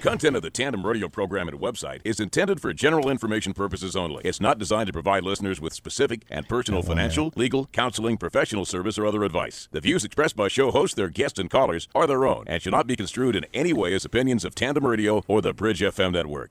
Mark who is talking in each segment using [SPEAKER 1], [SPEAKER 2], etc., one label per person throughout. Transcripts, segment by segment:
[SPEAKER 1] content of the Tandem Radio program and website is intended for general information purposes only. It's not designed to provide listeners with specific and personal financial, legal, counseling, professional service, or other advice. The views expressed by show hosts, their guests, and callers are their own and should not be construed in any way as opinions of Tandem Radio or the Bridge FM network.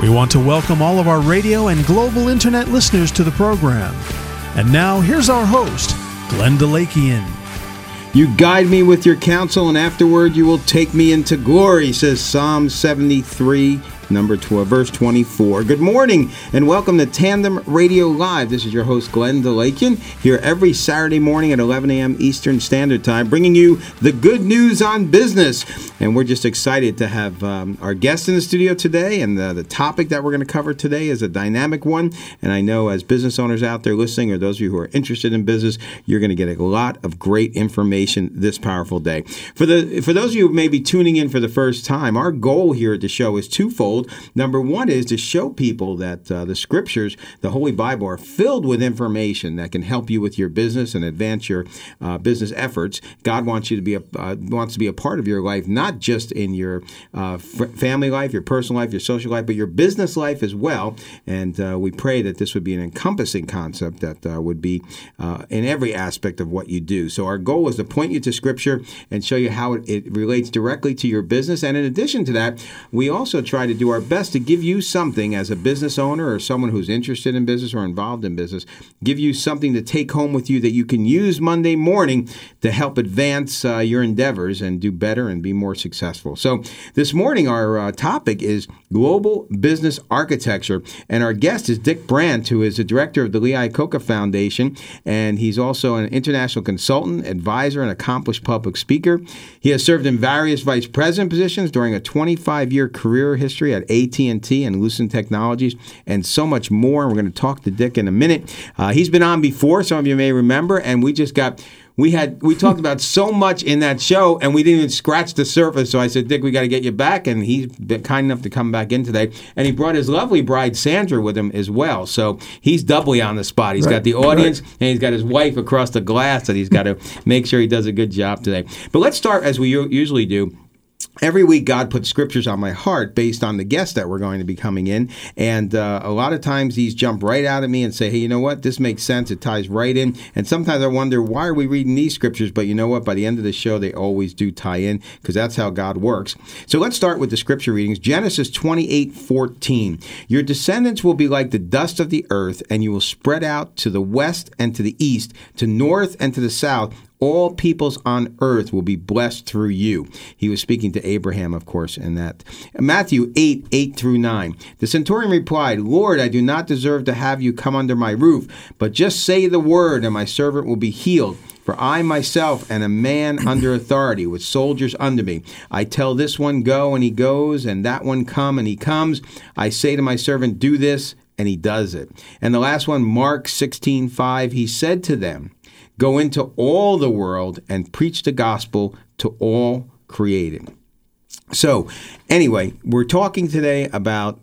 [SPEAKER 2] We want to welcome all of our radio and global internet listeners to the program. And now, here's our host, Glenn Delakian.
[SPEAKER 3] You guide me with your counsel, and afterward you will take me into glory, says Psalm 73 number 12, verse 24. Good morning and welcome to Tandem Radio Live. This is your host, Glenn DeLakian, here every Saturday morning at 11 a.m. Eastern Standard Time, bringing you the good news on business. And we're just excited to have um, our guest in the studio today. And the, the topic that we're going to cover today is a dynamic one. And I know as business owners out there listening, or those of you who are interested in business, you're going to get a lot of great information this powerful day. For the for those of you who may be tuning in for the first time, our goal here at the show is twofold. Number one is to show people that uh, the scriptures, the Holy Bible, are filled with information that can help you with your business and advance your uh, business efforts. God wants you to be a uh, wants to be a part of your life, not just in your uh, f- family life, your personal life, your social life, but your business life as well. And uh, we pray that this would be an encompassing concept that uh, would be in every aspect of what you do. So our goal is to point you to Scripture and show you how it, it relates directly to your business. And in addition to that, we also try to do our best to give you something as a business owner or someone who's interested in business or involved in business, give you something to take home with you that you can use Monday morning to help advance uh, your endeavors and do better and be more successful. So, this morning, our uh, topic is global business architecture. And our guest is Dick Brandt, who is the director of the Lee Iacocca Foundation. And he's also an international consultant, advisor, and accomplished public speaker. He has served in various vice president positions during a 25 year career history at AT&T and Lucent Technologies, and so much more. We're going to talk to Dick in a minute. Uh, he's been on before, some of you may remember, and we just got we had we talked about so much in that show and we didn't even scratch the surface so i said dick we got to get you back and he's been kind enough to come back in today and he brought his lovely bride sandra with him as well so he's doubly on the spot He's right, got the audience right. and he's got his wife across the glass that he's got to make sure he does a good job today but let's start as we usually do every week god puts scriptures on my heart based on the guests that we're going to be coming in. And uh, a lot of times these jump right out at me and say hey you know what? This makes sense. It ties right in. And sometimes i wonder why are we reading these scriptures? But you know what? By the end of the show they always do tie in because that's how god works. So let's start with the scripture readings. Genesis 28 14 your descendants will be like the dust of the earth and you will spread out to the west and to the east to north and to the south all peoples on earth will be blessed through you. He was speaking to Abraham, of course, in that. Matthew 8, 8 through 9. The centurion replied, Lord, I do not deserve to have you come under my roof, but just say the word, and my servant will be healed. For I myself am a man under authority, with soldiers under me. I tell this one, go, and he goes, and that one, come, and he comes. I say to my servant, do this, and he does it. And the last one, Mark 16, 5, he said to them, Go into all the world and preach the gospel to all created. So, anyway, we're talking today about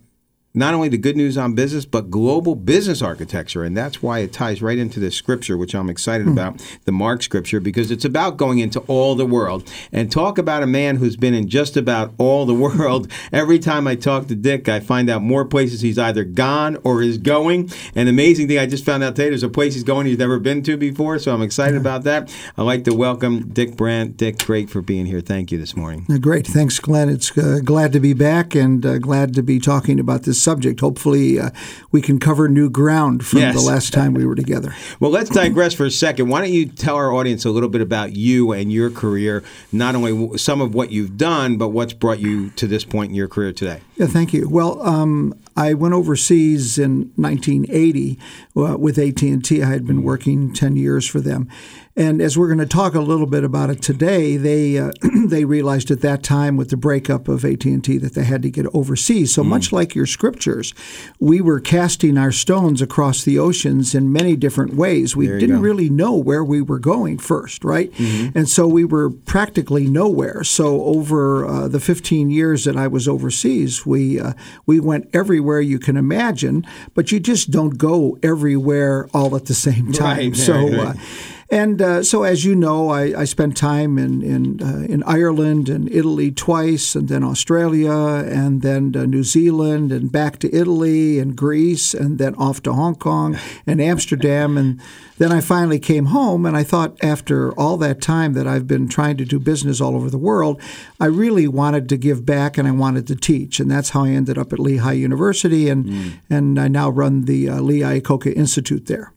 [SPEAKER 3] not only the good news on business, but global business architecture. And that's why it ties right into this scripture, which I'm excited mm. about, the Mark scripture, because it's about going into all the world. And talk about a man who's been in just about all the world. Every time I talk to Dick, I find out more places he's either gone or is going. And amazing thing I just found out today, there's a place he's going he's never been to before. So I'm excited yeah. about that. I'd like to welcome Dick Brandt. Dick, great for being here. Thank you this morning.
[SPEAKER 4] Great. Thanks, Glenn. It's uh, glad to be back and uh, glad to be talking about this subject. Hopefully, uh, we can cover new ground from yes. the last time we were together.
[SPEAKER 3] well, let's digress for a second. Why don't you tell our audience a little bit about you and your career, not only some of what you've done, but what's brought you to this point in your career today?
[SPEAKER 4] Yeah, thank you. Well, um, I went overseas in 1980 uh, with AT&T. I had been working 10 years for them, and as we're going to talk a little bit about it today, they uh, they realized at that time with the breakup of AT and T that they had to get overseas. So mm. much like your scriptures, we were casting our stones across the oceans in many different ways. We didn't go. really know where we were going first, right? Mm-hmm. And so we were practically nowhere. So over uh, the 15 years that I was overseas, we uh, we went everywhere you can imagine, but you just don't go everywhere all at the same time. Right, so. Right, right. Uh, and uh, so, as you know, I, I spent time in in, uh, in Ireland and Italy twice, and then Australia, and then uh, New Zealand, and back to Italy and Greece, and then off to Hong Kong and Amsterdam, and then I finally came home. And I thought, after all that time that I've been trying to do business all over the world, I really wanted to give back, and I wanted to teach, and that's how I ended up at Lehigh University, and mm. and I now run the uh, Lee Iacocca Institute there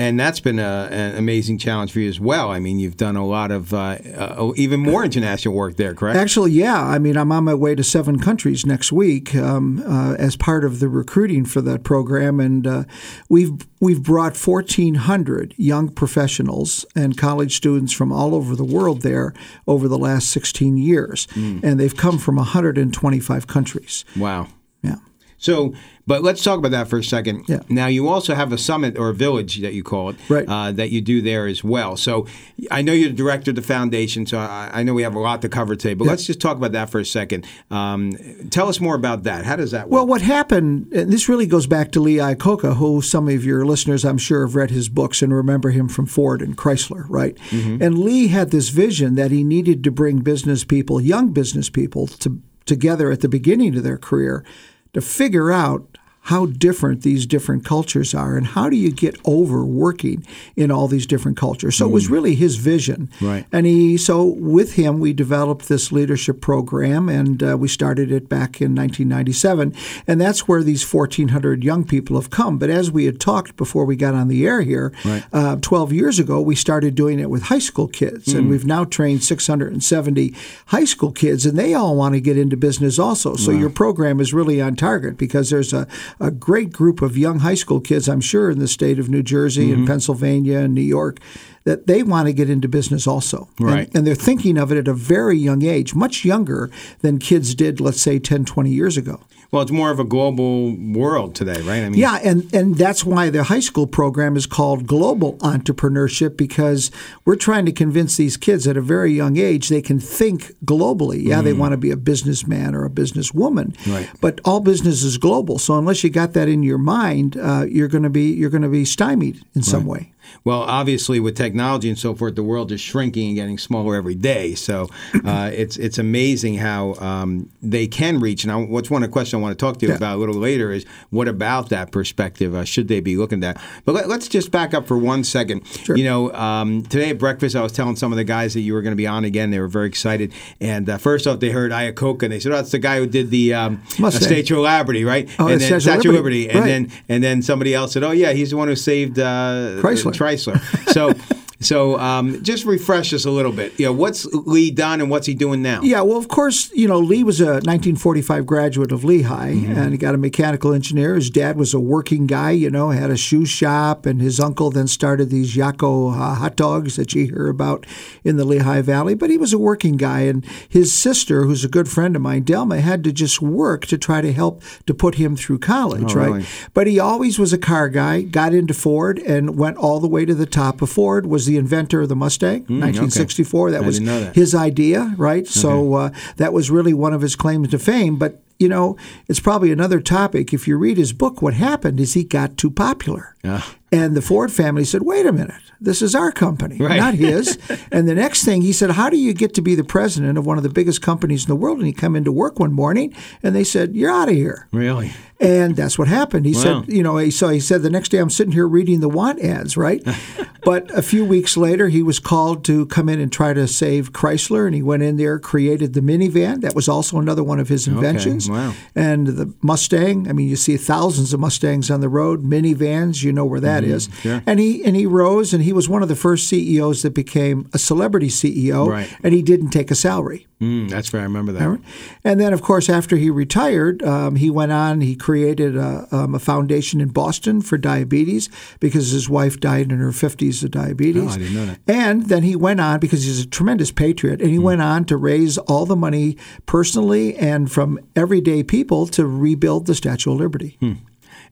[SPEAKER 3] and that's been a, an amazing challenge for you as well. I mean, you've done a lot of uh, uh, even more international work there, correct?
[SPEAKER 4] Actually, yeah. I mean, I'm on my way to seven countries next week um, uh, as part of the recruiting for that program, and uh, we've we've brought 1,400 young professionals and college students from all over the world there over the last 16 years, mm. and they've come from 125 countries.
[SPEAKER 3] Wow. So but let's talk about that for a second.
[SPEAKER 4] Yeah.
[SPEAKER 3] Now, you also have a summit or a village that you call it,
[SPEAKER 4] right.
[SPEAKER 3] uh, that you do there as well. So I know you're the director of the foundation, so I, I know we have a lot to cover today, but yeah. let's just talk about that for a second. Um, tell us more about that. How does that work?
[SPEAKER 4] Well, what happened, and this really goes back to Lee Iacocca, who some of your listeners, I'm sure, have read his books and remember him from Ford and Chrysler, right? Mm-hmm. And Lee had this vision that he needed to bring business people, young business people, to, together at the beginning of their career to figure out how different these different cultures are and how do you get over working in all these different cultures so mm. it was mm. really his vision
[SPEAKER 3] right
[SPEAKER 4] and he so with him we developed this leadership program and uh, we started it back in 1997 and that's where these 1400 young people have come but as we had talked before we got on the air here
[SPEAKER 3] right.
[SPEAKER 4] uh, 12 years ago we started doing it with high school kids mm. and we've now trained 670 high school kids and they all want to get into business also so wow. your program is really on target because there's a a great group of young high school kids, I'm sure, in the state of New Jersey mm-hmm. and Pennsylvania and New York that they want to get into business also.
[SPEAKER 3] Right.
[SPEAKER 4] And, and, they're thinking of it at a very young age, much younger than kids did, let's say, 10, 20 years ago.
[SPEAKER 3] Well, it's more of a global world today, right? I
[SPEAKER 4] mean, yeah, and, and that's why the high school program is called Global Entrepreneurship because we're trying to convince these kids at a very young age they can think globally. Yeah, mm. they want to be a businessman or a businesswoman,
[SPEAKER 3] right.
[SPEAKER 4] but all business is global. So unless you got that in your mind, uh, you're going to be you're going to be stymied in some right. way.
[SPEAKER 3] Well, obviously, with technology and so forth, the world is shrinking and getting smaller every day. So uh, it's it's amazing how um, they can reach. And I, what's one of the questions I want to talk to you yeah. about a little later is what about that perspective? Uh, should they be looking at? But let, us just back up for one second.
[SPEAKER 4] Sure.
[SPEAKER 3] You know, um, today at breakfast, I was telling some of the guys that you were going to be on again. They were very excited. And uh, first off, they heard Iacocca, and they said, "Oh, that's the guy who did the um, Statue of Liberty, right?"
[SPEAKER 4] Oh,
[SPEAKER 3] and
[SPEAKER 4] then
[SPEAKER 3] Statue
[SPEAKER 4] of
[SPEAKER 3] Liberty,
[SPEAKER 4] Liberty.
[SPEAKER 3] and then and then somebody else said, "Oh, yeah, he's the one who saved uh,
[SPEAKER 4] Chrysler."
[SPEAKER 3] Chrysler. So um, just refresh us a little bit. You know, what's Lee done and what's he doing now?
[SPEAKER 4] Yeah, well, of course, you know, Lee was a 1945 graduate of Lehigh mm-hmm. and he got a mechanical engineer. His dad was a working guy, you know, had a shoe shop, and his uncle then started these Yocco uh, hot dogs that you hear about in the Lehigh Valley. But he was a working guy, and his sister, who's a good friend of mine, Delma, had to just work to try to help to put him through college,
[SPEAKER 3] oh,
[SPEAKER 4] right?
[SPEAKER 3] Really?
[SPEAKER 4] But he always was a car guy, got into Ford, and went all the way to the top of Ford, was the inventor of the Mustang, mm, 1964. Okay. That was
[SPEAKER 3] that.
[SPEAKER 4] his idea, right? Okay. So uh, that was really one of his claims to fame. But you know, it's probably another topic. If you read his book, what happened is he got too popular. And the Ford family said, wait a minute, this is our company,
[SPEAKER 3] Right.
[SPEAKER 4] not his. and the next thing he said, how do you get to be the president of one of the biggest companies in the world? And he come into work one morning and they said, you're out of here.
[SPEAKER 3] Really?
[SPEAKER 4] And that's what happened. He
[SPEAKER 3] Wow.
[SPEAKER 4] said, you know, so he said the next day I'm sitting here reading the want ads, right? but a few weeks later, he was called to come in and try to save Chrysler, and he went in there, created the minivan. That was also another one of his inventions.
[SPEAKER 3] wow.
[SPEAKER 4] And the Mustang. I mean, you see thousands of Mustangs on the road, minivans. You know where that is.
[SPEAKER 3] Mm-hmm. sure.
[SPEAKER 4] And he and he rose, and he was one of the first CEOs that became a celebrity CEO.
[SPEAKER 3] Right.
[SPEAKER 4] And he didn't take a salary.
[SPEAKER 3] Mm, that's right. I remember that.
[SPEAKER 4] And then, of course, after he retired, um, he went on. He created a, um, a foundation in Boston for diabetes because his wife died in her fifties of diabetes.
[SPEAKER 3] Oh, I didn't know that.
[SPEAKER 4] And then he went on because he's a tremendous patriot, and he went on to raise all the money personally and from everyday people to rebuild the Statue of Liberty.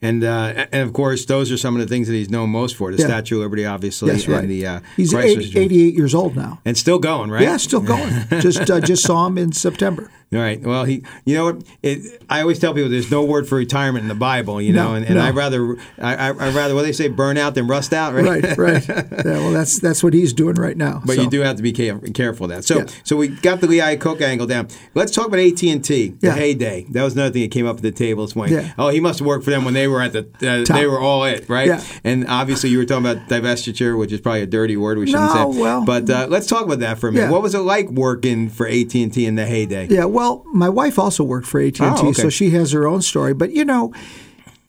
[SPEAKER 3] And uh, and of course, those are some of the things that he's known most for: the
[SPEAKER 4] Yeah.
[SPEAKER 3] Statue of Liberty, obviously,
[SPEAKER 4] That's right.
[SPEAKER 3] and the uh,
[SPEAKER 4] he's
[SPEAKER 3] Chrysler
[SPEAKER 4] 80, 88 years old now.
[SPEAKER 3] and still going, right?
[SPEAKER 4] Yeah, still going. just uh, just saw him in September.
[SPEAKER 3] All right. Well, he, you know what? It, I always tell people there's no word for retirement in the Bible, you know,
[SPEAKER 4] No,
[SPEAKER 3] and, and
[SPEAKER 4] no.
[SPEAKER 3] I'd rather, I, I, rather, what they say, burn out than rust out, right?
[SPEAKER 4] Right, right. yeah, well, that's that's what he's doing right now.
[SPEAKER 3] But
[SPEAKER 4] so.
[SPEAKER 3] you do have to be care- careful of that. So,
[SPEAKER 4] Yeah.
[SPEAKER 3] so we got the Lee Iacocca angle down. Let's talk about AT and T, the
[SPEAKER 4] Yeah.
[SPEAKER 3] heyday. That was another thing that came up at the table this morning.
[SPEAKER 4] Yeah.
[SPEAKER 3] Oh, he must have worked for them when they were at the, uh, they were all it, right?
[SPEAKER 4] Yeah.
[SPEAKER 3] And obviously, you were talking about divestiture, which is probably a dirty word. We shouldn't
[SPEAKER 4] No,
[SPEAKER 3] say.
[SPEAKER 4] well-
[SPEAKER 3] but uh, let's talk about that for a minute. What was it like working for AT and T in the heyday?
[SPEAKER 4] Yeah, well, my wife also worked for AT&T,
[SPEAKER 3] Oh, okay.
[SPEAKER 4] so she has her own story. But you know,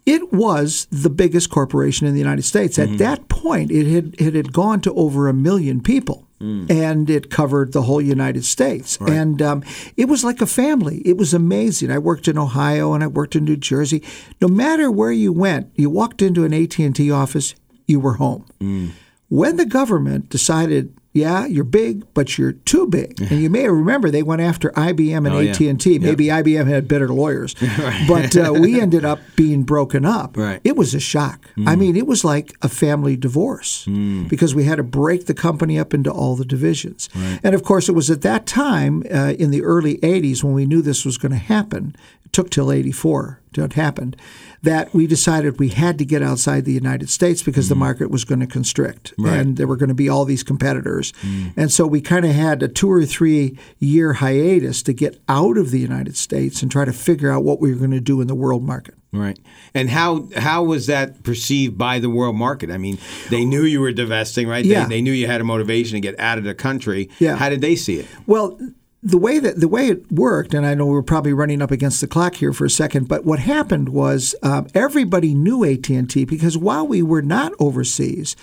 [SPEAKER 4] it was the biggest corporation in the United States.
[SPEAKER 3] Mm-hmm.
[SPEAKER 4] At that point, it had it had gone to over a million people.
[SPEAKER 3] Mm.
[SPEAKER 4] And it covered the whole United States, and um, it was like a family. It was amazing. I worked in Ohio and I worked in New Jersey. No matter where you went, you walked into an AT and T office, you were home.
[SPEAKER 3] Mm.
[SPEAKER 4] When the government decided, yeah, you're big, but you're too big, and you may remember they went after IBM and
[SPEAKER 3] Oh.
[SPEAKER 4] AT and T. Maybe IBM had better lawyers, but uh, we ended up being broken up.
[SPEAKER 3] Right.
[SPEAKER 4] It was a shock. I mean, it was like a family divorce because we had to break the company up into all the divisions. And of course, it was at that time uh, in the early '80s when we knew this was going to happen. Took till '84 till it happened. That we decided we had to get outside the United States because the mm. market was going to constrict, and there were going to be all these competitors, mm. and so we kind of had a two or three year hiatus to get out of the United States and try to figure out what we were going to do in the world market.
[SPEAKER 3] Right. And how how was that perceived by the world market? I mean, they knew you were divesting, right?
[SPEAKER 4] Yeah.
[SPEAKER 3] They, they knew you had a motivation to get out of the country.
[SPEAKER 4] Yeah.
[SPEAKER 3] How did they see it?
[SPEAKER 4] Well, the way that the way it worked, and I know we're probably running up against the clock here for a second, but what happened was um, everybody knew AT and T because while we were not overseas.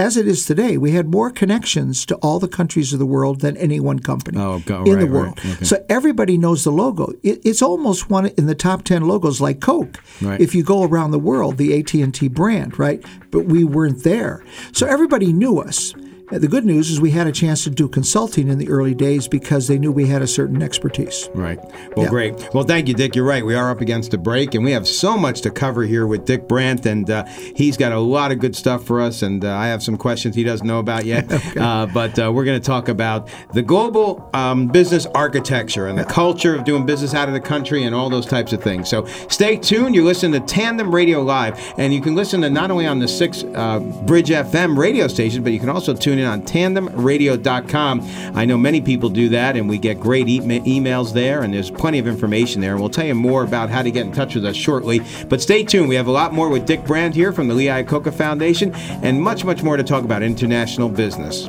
[SPEAKER 4] As it is today, we had more connections to all the countries of the world than any one company
[SPEAKER 3] Oh,
[SPEAKER 4] in
[SPEAKER 3] right,
[SPEAKER 4] the
[SPEAKER 3] right.
[SPEAKER 4] world.
[SPEAKER 3] Okay.
[SPEAKER 4] So everybody knows the logo. It, it's almost one in the top ten logos, like Coke.
[SPEAKER 3] Right.
[SPEAKER 4] If you go around the world, the AT and T brand, right? But we weren't there, so everybody knew us. The good news is we had a chance to do consulting in the early days because they knew we had a certain expertise.
[SPEAKER 3] Right. Well,
[SPEAKER 4] Yeah.
[SPEAKER 3] great. Well, thank you, Dick. You're right. We are up against a break, and we have so much to cover here with Dick Brandt, and uh, he's got a lot of good stuff for us. And uh, I have some questions he doesn't know about yet. uh, but uh, we're going to talk about the global um, business architecture and the culture of doing business out of the country and all those types of things. So stay tuned. You listen to Tandem Radio Live, and you can listen to not only on the six uh, Bridge FM radio station, but you can also tune in on tandemradio.com. I know many people do that, and we get great e- emails there, and there's plenty of information there. And we'll tell you more about how to get in touch with us shortly. But stay tuned. We have a lot more with Dick Brandt here from the Lee Iacocca Foundation, and much, much more to talk about international business.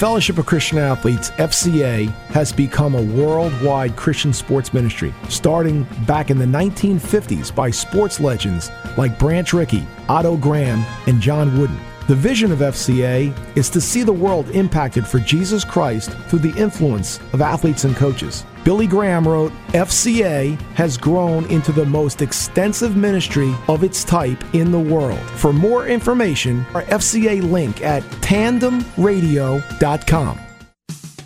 [SPEAKER 5] Fellowship of Christian Athletes, FCA, has become a worldwide Christian sports ministry, starting back in the 1950s by sports legends like Branch Rickey, Otto Graham, and John Wooden. The vision of FCA is to see the world impacted for Jesus Christ through the influence of athletes and coaches. Billy Graham wrote, FCA has grown into the most extensive ministry of its type in the world. For more information, our FCA link at tandemradio.com.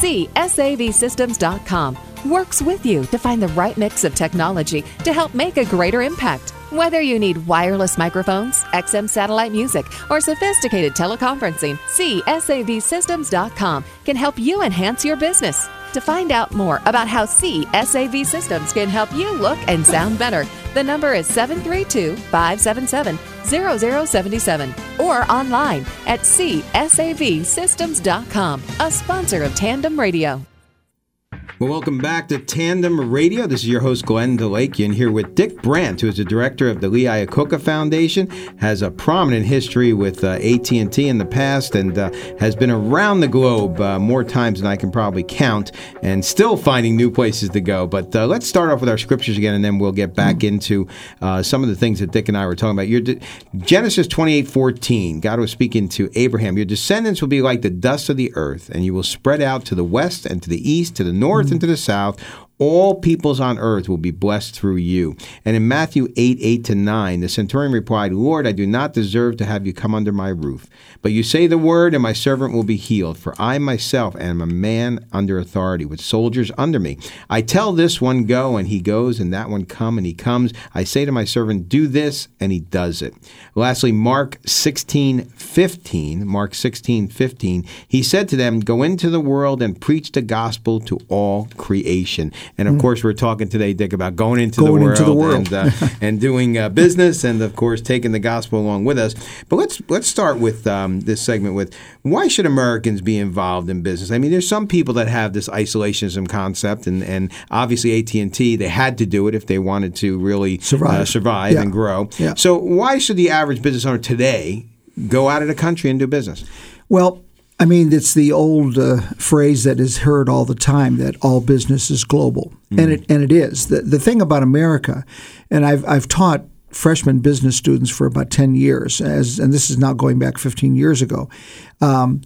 [SPEAKER 6] CSAVSystems.com works with you to find the right mix of technology to help make a greater impact. Whether you need wireless microphones, XM satellite music, or sophisticated teleconferencing, CSAVSystems.com can help you enhance your business. To find out more about how CSAV Systems can help you look and sound better, the number is 732 577 0077 or online at csavsystems.com, a sponsor of Tandem Radio.
[SPEAKER 3] Well, welcome back to Tandem Radio. This is your host, Glenn DeLake, and here with Dick Brandt, who is the director of the Lee Iacocca Foundation, has a prominent history with uh, AT&T in the past, and uh, has been around the globe uh, more times than I can probably count, and still finding new places to go. But uh, let's start off with our scriptures again, and then we'll get back
[SPEAKER 4] Mm.
[SPEAKER 3] into uh, some of the things that Dick and I were talking about. Your de- Genesis 28:14, God was speaking to Abraham, Your descendants will be like the dust of the earth, and you will spread out to the west and to the east, to the north and mm. to the south. All peoples on earth will be blessed through you. And in Matthew 8, 8 to 9, the centurion replied, Lord, I do not deserve to have you come under my roof. But you say the word, and my servant will be healed. For I myself am a man under authority, with soldiers under me. I tell this one, go, and he goes, and that one, come, and he comes. I say to my servant, do this, and he does it. Lastly, Mark 16, 15. Mark 16, 15. He said to them, Go into the world and preach the gospel to all creation. And of course, we're talking today, Dick, about going into,
[SPEAKER 4] Mm. Going
[SPEAKER 3] the, world
[SPEAKER 4] into the world.
[SPEAKER 3] and uh, and doing uh, business, and of course, taking the gospel along with us. But let's let's start with um, this segment with why should Americans be involved in business? I mean, there's some people that have this isolationism concept, and, and obviously AT and T they had to do it if they wanted to really
[SPEAKER 4] Survive.
[SPEAKER 3] uh, survive
[SPEAKER 4] Yeah.
[SPEAKER 3] and grow.
[SPEAKER 4] Yeah.
[SPEAKER 3] So why should the average business owner today go out of the country and do business?
[SPEAKER 4] Well, I mean, it's the old uh, phrase that is heard all the time that all business is global, and it and it is. The the thing about America, and I've I've taught freshman business students for about ten years, as and this is now going back fifteen years ago. Um,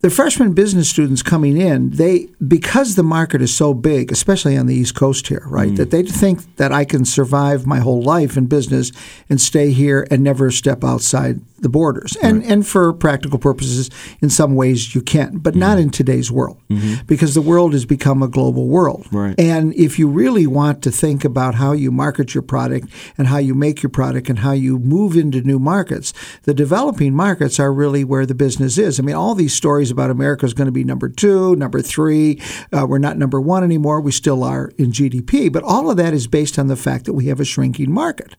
[SPEAKER 4] the freshman business students coming in, they because the market is so big, especially on the East Coast here, right? That mm. they think that I can survive my whole life in business and stay here and never step outside the borders. And and for practical purposes, in some ways you can, but not mm-hmm. in today's world, mm-hmm. because the world has become a global world.
[SPEAKER 3] Right.
[SPEAKER 4] And if you really want to think about how you market your product and how you make your product and how you move into new markets, the developing markets are really where the business is. I mean, all these stories about America is going to be number two, number three. Uh, we're not number one anymore. We still are in GDP, but all of that is based on the fact that we have a shrinking market.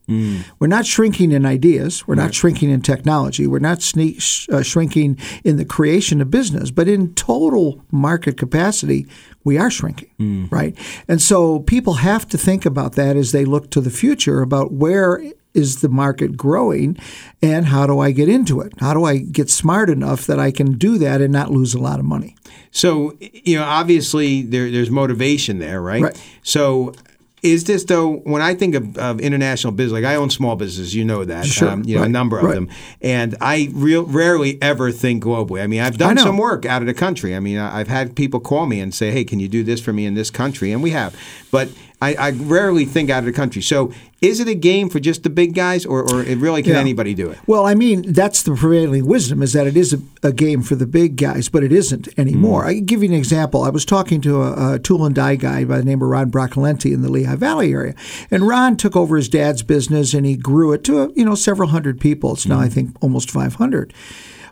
[SPEAKER 4] We're not shrinking in ideas. We're not shrinking in technology. We're not sh- uh, shrinking in the creation of business, but in total market capacity, we are shrinking, right? And so people have to think about that as they look to the future about where is the market growing and how do I get into it? How do I get smart enough that I can do that and not lose a lot of money?
[SPEAKER 3] So you know, obviously there, there's motivation there, right?
[SPEAKER 4] Right.
[SPEAKER 3] So. Is this though? When I think of, of international business, like I own small businesses, you know that,
[SPEAKER 4] Sure.
[SPEAKER 3] um, you know a number of
[SPEAKER 4] Right.
[SPEAKER 3] them, and I real rarely ever think globally. I mean, I've done some work out of the country. I mean, I've had people call me and say, "Hey, can you do this for me in this country?" And we have, but I, I rarely think out of the country. So, is it a game for just the big guys, or, or it really can
[SPEAKER 4] Yeah.
[SPEAKER 3] anybody do it?
[SPEAKER 4] Well, I mean, that's the prevailing wisdom is that it is a, a game for the big guys, but it isn't anymore. Mm. I can give you an example. I was talking to a, a tool and die guy by the name of Ron Broccolenti in the Lehigh Valley area, and Ron took over his dad's business and he grew it to you know several hundred people. It's now mm. I think almost five hundred.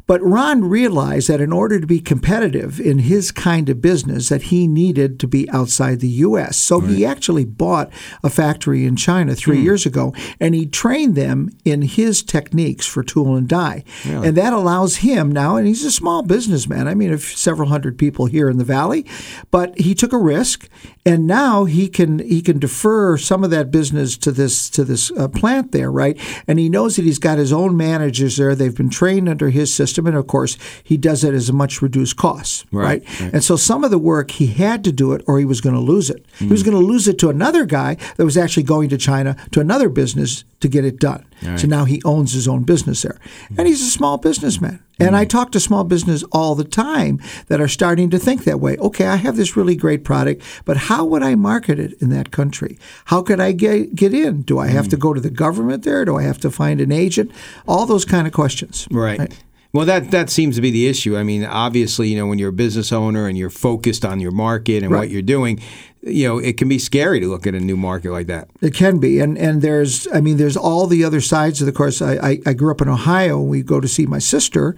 [SPEAKER 4] But Ron realized that in order to be competitive in his kind of business, that he needed to be outside the U.S. So he actually bought a factory in China three years ago, and he trained them in his techniques for tool and die, and that allows him now. And he's a small businessman. I mean, of several hundred people here in the valley, but he took a risk, and now he can he can defer some of that business to this to this uh, plant there, right? And he knows that he's got his own managers there. They've been trained under his system, and of course, he does it as a much reduced cost, right? And so some of the work he had to do it, or he was going to lose it. He was mm. going to lose it to another guy that was actually going to China to another business to get it done. So now he owns his own business there, and he's a small businessman. And I mm. talk to small business all the time that are starting to think that way. Okay, I have this really great product, but how would I market it in that country? How could I get get in? Do I have to mm. go to the government there? Do I have to find an agent? All those kind of questions.
[SPEAKER 3] Right. Well, that that seems to be the issue. I mean, obviously, you know, when you're a business owner and you're focused on your market and
[SPEAKER 4] Right.
[SPEAKER 3] what you're doing, you know, it can be scary to look at a new market like that.
[SPEAKER 4] It can be, and and there's, I mean, there's all the other sides of the course. I I, I grew up in Ohio. and We go to see my sister,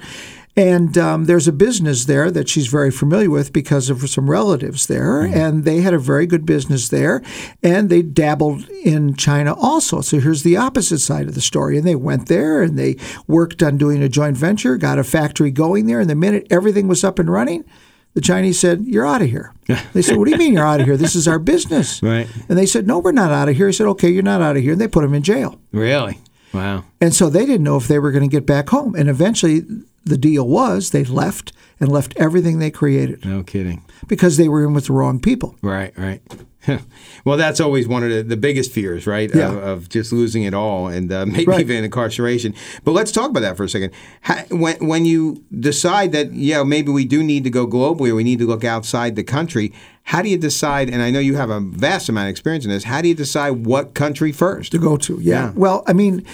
[SPEAKER 4] and um, there's a business there that she's very familiar with because of some relatives there, and they had a very good business there, and they dabbled in China also. So here's the opposite side of the story, and they went there and they worked on doing a joint venture, got a factory going there, and the minute everything was up and running. The Chinese said, "You're out of here." They said, "What do you mean you're out of here? This is our business."
[SPEAKER 3] Right.
[SPEAKER 4] And they said, "No, we're not out of here." He said, "Okay, you're not out of here." And they put him in jail.
[SPEAKER 3] Really? Wow.
[SPEAKER 4] And so they didn't know if they were going to get back home. And eventually, the deal was they left and left everything they created
[SPEAKER 3] No kidding.
[SPEAKER 4] because they were in with the wrong people.
[SPEAKER 3] Right, right. well, that's always one of the, the biggest fears, right?
[SPEAKER 4] Yeah.
[SPEAKER 3] Of, of just losing it all and uh, maybe
[SPEAKER 4] Right.
[SPEAKER 3] even incarceration. But let's talk about that for a second. Ha when, when you decide that, yeah, maybe we do need to go globally or we need to look outside the country, how do you decide? And I know you have a vast amount of experience in this. How do you decide what country first?
[SPEAKER 4] to go to. Yeah.
[SPEAKER 3] Yeah.
[SPEAKER 4] Well, I mean,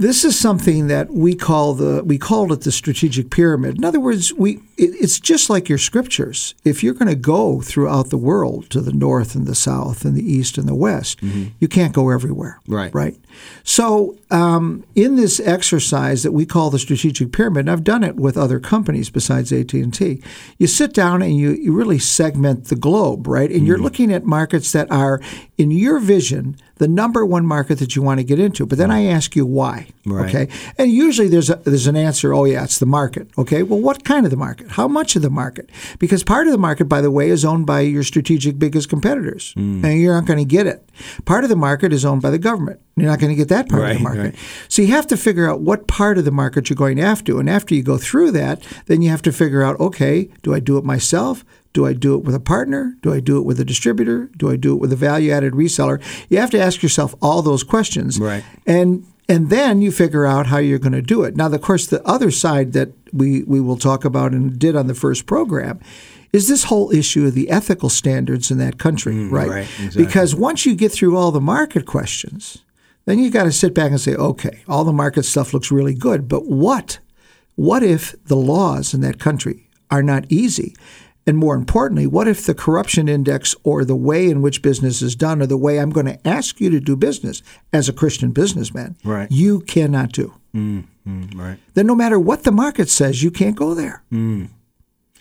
[SPEAKER 4] this is something that we call the we called it the strategic pyramid. In other words, we it, it's just like your scriptures. If you're going to go throughout the world to the north and the south and the east and the west, you can't go everywhere.
[SPEAKER 3] Right.
[SPEAKER 4] Right. So um, in this exercise that we call the strategic pyramid, and I've done it with other companies besides AT and T, you sit down and you, you really segment the globe, right? And you're looking at markets that are, in your vision, the number one market that you want to get into. But then I ask you why.
[SPEAKER 3] Right.
[SPEAKER 4] Okay. And usually there's a, there's an answer. Oh yeah, it's the market. Okay. Well, what kind of the market? How much of the market? Because part of the market, by the way, is owned by your strategic biggest competitors,
[SPEAKER 3] Hmm.
[SPEAKER 4] and you're not going to get it. Part of the market is owned by the government. You're not going to get that part of the market.
[SPEAKER 3] right.
[SPEAKER 4] So you have to figure out what part of the market you're going after. And after you go through that, then you have to figure out okay, do I do it myself? Do I do it with a partner? Do I do it with a distributor? Do I do it with a value added reseller? You have to ask yourself all those questions.
[SPEAKER 3] Right.
[SPEAKER 4] And and then you figure out how you're going to do it. Now, of course, the other side that we, we will talk about and did on the first program is this whole issue of the ethical standards in that country, mm, right?
[SPEAKER 3] right, exactly.
[SPEAKER 4] Because once you get through all the market questions, then you got to sit back and say, okay, all the market stuff looks really good, but what? What if the laws in that country are not easy? And more importantly, what if the corruption index or the way in which business is done or the way I'm going to ask you to do business as a Christian businessman,
[SPEAKER 3] Right.
[SPEAKER 4] you cannot do?
[SPEAKER 3] Right.
[SPEAKER 4] Then no matter what the market says, you can't go there.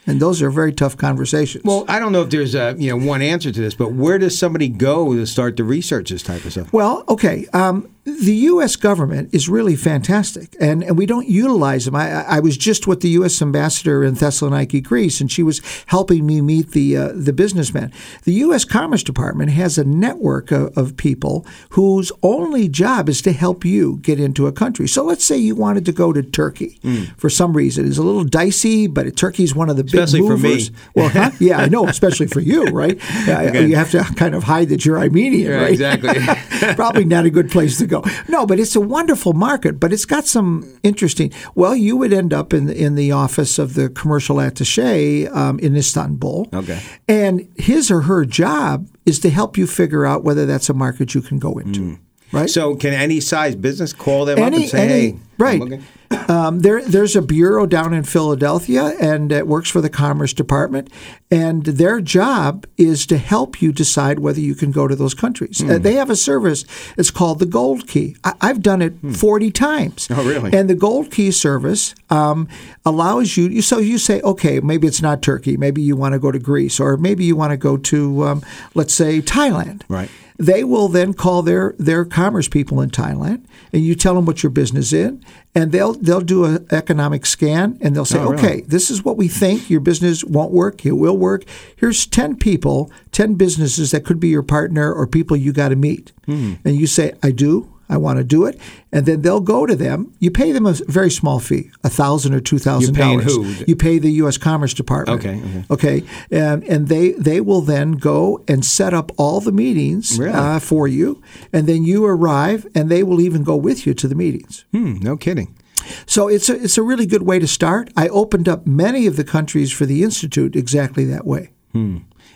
[SPEAKER 4] And those are very tough conversations.
[SPEAKER 3] Well, I don't know if there's a you know one answer to this, but where does somebody go to start to research this type of stuff?
[SPEAKER 4] Well, okay. Um, the U.S. government is really fantastic, and, and we don't utilize them. I, I was just with the U.S. ambassador in Thessaloniki, Greece, and she was helping me meet the uh, the businessmen. The U.S. Commerce Department has a network of, of people whose only job is to help you get into a country. So let's say you wanted to go to Turkey for some reason. It's a little dicey, but Turkey's one of the
[SPEAKER 3] Especially
[SPEAKER 4] big
[SPEAKER 3] for me.
[SPEAKER 4] movers. Well, huh? yeah, I know, especially for you, right? Uh, You have to kind of hide that you're Armenian,
[SPEAKER 3] Yeah,
[SPEAKER 4] right?
[SPEAKER 3] exactly.
[SPEAKER 4] Probably not a good place to go. No, but it's a wonderful market. But it's got some interesting. Well, you would end up in in the office of the commercial attaché um, in Istanbul.
[SPEAKER 3] Okay.
[SPEAKER 4] And his or her job is to help you figure out whether that's a market you can go into. Right.
[SPEAKER 3] So, can any size business call them up and say,
[SPEAKER 4] any-
[SPEAKER 3] "Hey,
[SPEAKER 4] right. Um, there, there's a bureau down in Philadelphia, and it works for the Commerce Department. And their job is to help you decide whether you can go to those countries. Uh, they have a service. It's called the Gold Key. I, I've done it 40 times.
[SPEAKER 3] Oh, really?
[SPEAKER 4] And the Gold Key service um, allows you. you- So you say, okay, maybe it's not Turkey. Maybe you want to go to Greece, or maybe you want to go to, um, let's say, Thailand.
[SPEAKER 3] Right.
[SPEAKER 4] They will then call their their commerce people in Thailand, and you tell them what your business is, and they'll they'll do an economic scan, and they'll say,
[SPEAKER 3] Oh, really?
[SPEAKER 4] okay, this is what we think your business won't work. It will work. Here's ten people, ten businesses that could be your partner or people you got to meet,
[SPEAKER 3] Hmm.
[SPEAKER 4] and you say, I do. I want to do it, and then they'll go to them. You pay them a very small fee, a thousand or two thousand dollars.
[SPEAKER 3] who?
[SPEAKER 4] You pay the U.S. Commerce Department.
[SPEAKER 3] Okay, okay.
[SPEAKER 4] Okay, and and they they will then go and set up all the meetings
[SPEAKER 3] Really?
[SPEAKER 4] uh, for you, and then you arrive, and they will even go with you to the meetings.
[SPEAKER 3] Hmm, no kidding.
[SPEAKER 4] So it's a it's a really good way to start. I opened up many of the countries for the institute exactly that way.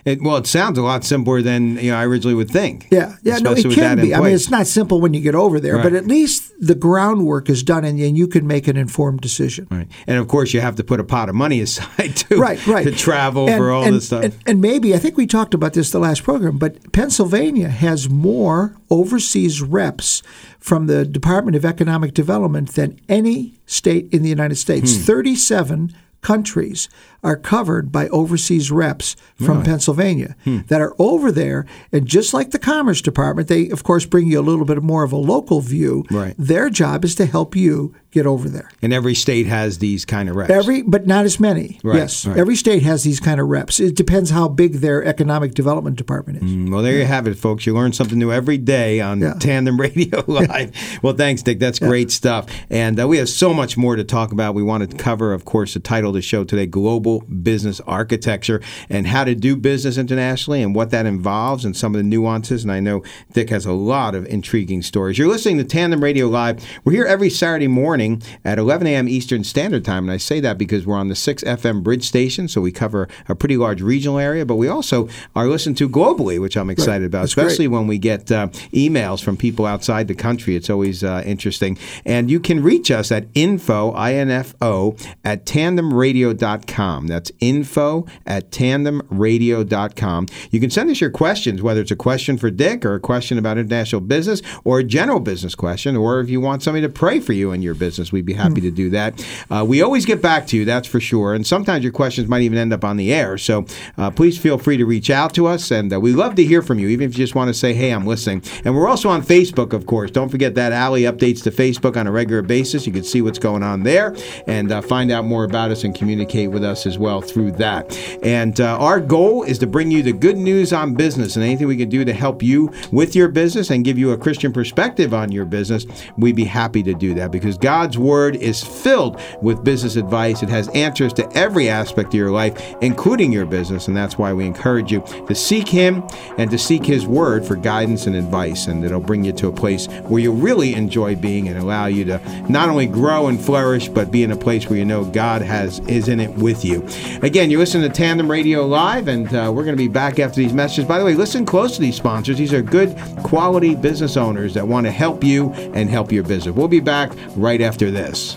[SPEAKER 3] It, well, it sounds a lot simpler than you know I originally would think.
[SPEAKER 4] Yeah, yeah, no, it can be. I mean, it's not simple when you get over there, but at least the groundwork is done, and, and you can make an informed decision.
[SPEAKER 3] Right. And of course, you have to put a pot of money aside too.
[SPEAKER 4] Right, right.
[SPEAKER 3] To travel
[SPEAKER 4] And-
[SPEAKER 3] for all
[SPEAKER 4] and,
[SPEAKER 3] this stuff.
[SPEAKER 4] And, and maybe, I think we talked about this the last program, but Pennsylvania has more overseas reps from the Department of Economic Development than any state in the United States.
[SPEAKER 3] Hmm.
[SPEAKER 4] 37 countries are covered by overseas reps from Pennsylvania
[SPEAKER 3] Hmm.
[SPEAKER 4] that are over there. And just like the Commerce Department, they, of course, bring you a little bit more of a local view.
[SPEAKER 3] Right.
[SPEAKER 4] Their job is to help you get over there.
[SPEAKER 3] and every state has these kind of reps.
[SPEAKER 4] Every, but not as many.
[SPEAKER 3] Right,
[SPEAKER 4] yes,
[SPEAKER 3] right.
[SPEAKER 4] every state has these kind of reps. It depends how big their economic development department is.
[SPEAKER 3] Mm, Well, there you have it, folks. You learn something new every day on
[SPEAKER 4] Yeah.
[SPEAKER 3] Tandem Radio Live. well, thanks, Dick. That's great stuff. And uh, we have so much more to talk about. We wanted to cover, of course, the title of the show today Global Business Architecture and how to do business internationally and what that involves and some of the nuances. And I know Dick has a lot of intriguing stories. You're listening to Tandem Radio Live. We're here every Saturday morning at 11 a.m. Eastern Standard Time. And I say that because we're on the 6 FM bridge station, so we cover a pretty large regional area, but we also are listened to globally, which I'm excited about,
[SPEAKER 4] That's great.
[SPEAKER 3] especially when we get uh, emails from people outside the country. It's always uh, interesting. And you can reach us at info, I-N-F-O, at tandemradio.com. That's info at tandemradio.com. You can send us your questions, whether it's a question for Dick or a question about international business or a general business question, or if you want somebody to pray for you in your business, we'd be happy to do that. Uh, we always get back to you, that's for sure. And sometimes your questions might even end up on the air. So uh, please feel free to reach out to us. And uh, we love to hear from you, even if you just want to say, hey, I'm listening. And we're also on Facebook, of course. Don't forget that Alley updates to Facebook on a regular basis. You can see what's going on there and uh, find out more about us and communicate with us as well through that. And uh, our goal is to bring you the good news on business and anything we can do to help you with your business and give you a Christian perspective on your business. We'd be happy to do that because God's Word is filled with business advice. It has answers to every aspect of your life, including your business. And that's why we encourage you to seek Him and to seek His Word for guidance and advice. And it'll bring you to a place where you'll really enjoy being and allow you to not only grow and flourish, but be in a place where you know God has is in it with you. Again, you're listening to Tandem Radio Live, and uh, we're going to be back after these messages. By the way, listen close to these sponsors. These are good, quality business owners that want to help you and help your business. We'll be back right after this.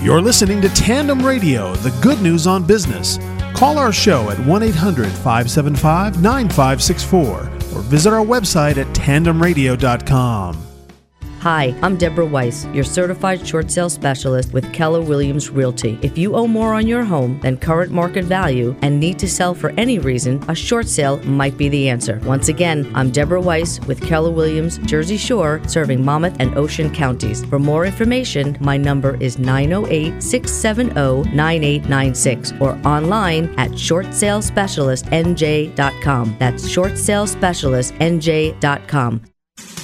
[SPEAKER 2] You're listening to Tandem Radio, the good news on business. Call our show at 1 800 575 9564 or visit our website at tandemradio.com.
[SPEAKER 7] Hi, I'm Deborah Weiss, your certified short sale specialist with Keller Williams Realty. If you owe more on your home than current market value and need to sell for any reason, a short sale might be the answer. Once again, I'm Deborah Weiss with Keller Williams Jersey Shore, serving Monmouth and Ocean counties. For more information, my number is 908 670 9896 or online at shortsalespecialistnj.com. That's shortsalespecialistnj.com.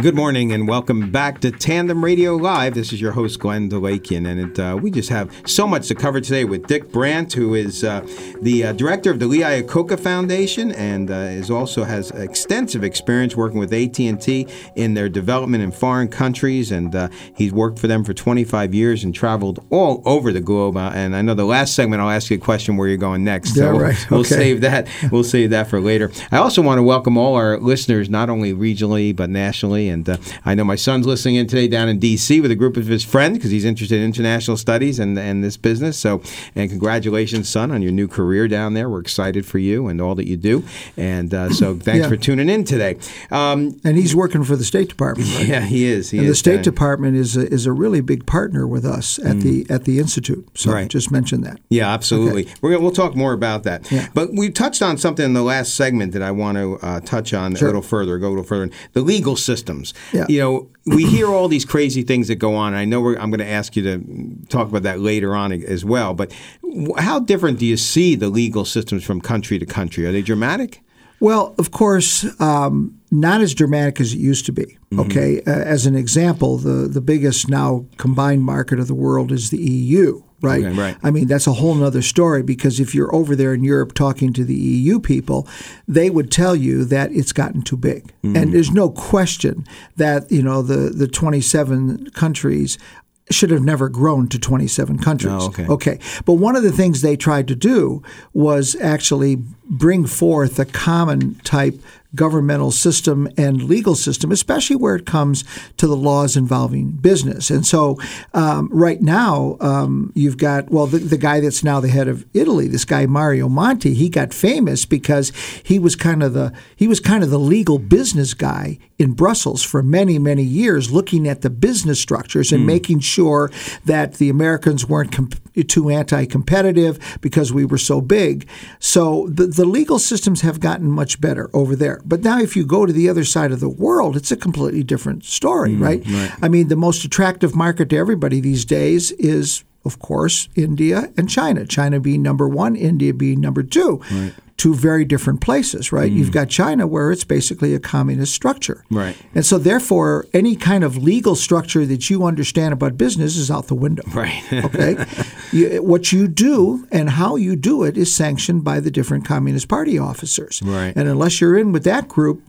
[SPEAKER 3] Good morning and welcome back to Tandem Radio Live. This is your host, Glenn DeLakian, and it, uh, we just have so much to cover today with Dick Brandt, who is uh, the uh, director of the Lee Iacocca Foundation and uh, is also has extensive experience working with AT&T in their development in foreign countries, and uh, he's worked for them for 25 years and traveled all over the globe. Uh, and I know the last segment, I'll ask you a question where you're going next.
[SPEAKER 4] Yeah, right.
[SPEAKER 3] We'll
[SPEAKER 4] Okay.
[SPEAKER 3] save that. We'll save that for later. I also want to welcome all our listeners, not only regionally but nationally. And uh, I know my son's listening in today down in D.C. with a group of his friends because he's interested in international studies and, and this business. So, and congratulations, son, on your new career down there. We're excited for you and all that you do. And uh, so, thanks
[SPEAKER 4] Yeah.
[SPEAKER 3] for tuning in today. Um,
[SPEAKER 4] and he's working for the State Department. Right?
[SPEAKER 3] yeah, he is. He
[SPEAKER 4] and the. State
[SPEAKER 3] Uh,
[SPEAKER 4] Department is a, is a really big partner with us at the at the institute. So
[SPEAKER 3] Right.
[SPEAKER 4] just mention that.
[SPEAKER 3] Yeah, absolutely. We're gonna, we'll talk more about that.
[SPEAKER 4] Yeah.
[SPEAKER 3] But we touched on something in the last segment that I want to uh, touch on
[SPEAKER 4] Sure.
[SPEAKER 3] a little further, go a little further. The legal systems.
[SPEAKER 4] Yeah.
[SPEAKER 3] You know, we hear all these crazy things that go on. And I know we're, I'm going to ask you to talk about that later on as well. But how different do you see the legal systems from country to country? Are they dramatic?
[SPEAKER 4] Well, of course, um, not as dramatic as it used to be.
[SPEAKER 3] Mm-hmm.
[SPEAKER 4] Okay, uh, as an example, the the biggest now combined market of the world is the EU. Right.
[SPEAKER 3] Okay, right.
[SPEAKER 4] I mean, that's a whole nother story because if you're over there in Europe talking to the EU people, they would tell you that it's gotten too big.
[SPEAKER 3] Mm-hmm.
[SPEAKER 4] And there's no question that, you know, the, the 27 countries should have never grown to 27 countries.
[SPEAKER 3] Oh, okay.
[SPEAKER 4] Okay. But one of the things they tried to do was actually bring forth a common type governmental system and legal system, especially where it comes to the laws involving business. And so, um, right now, um, you've got well, the, the guy that's now the head of Italy, this guy Mario Monti. He got famous because he was kind of the he was kind of the legal business guy in Brussels for many many years, looking at the business structures and hmm. making sure that the Americans weren't comp- too anti-competitive because we were so big. So the, the legal systems have gotten much better over there. But now, if you go to the other side of the world, it's a completely different story, hmm, right? I mean, the most attractive market to everybody these days is, of course, India and China. China being number one, India being number two. Two very different places, right? You've mm. got China where it's basically a communist structure.
[SPEAKER 3] Right.
[SPEAKER 4] And so, therefore, any kind of legal structure that you understand about business is out the window.
[SPEAKER 3] Right.
[SPEAKER 4] Okay. you, what you do and how you do it is sanctioned by the different Communist Party officers.
[SPEAKER 3] Right.
[SPEAKER 4] And unless you're in with that group,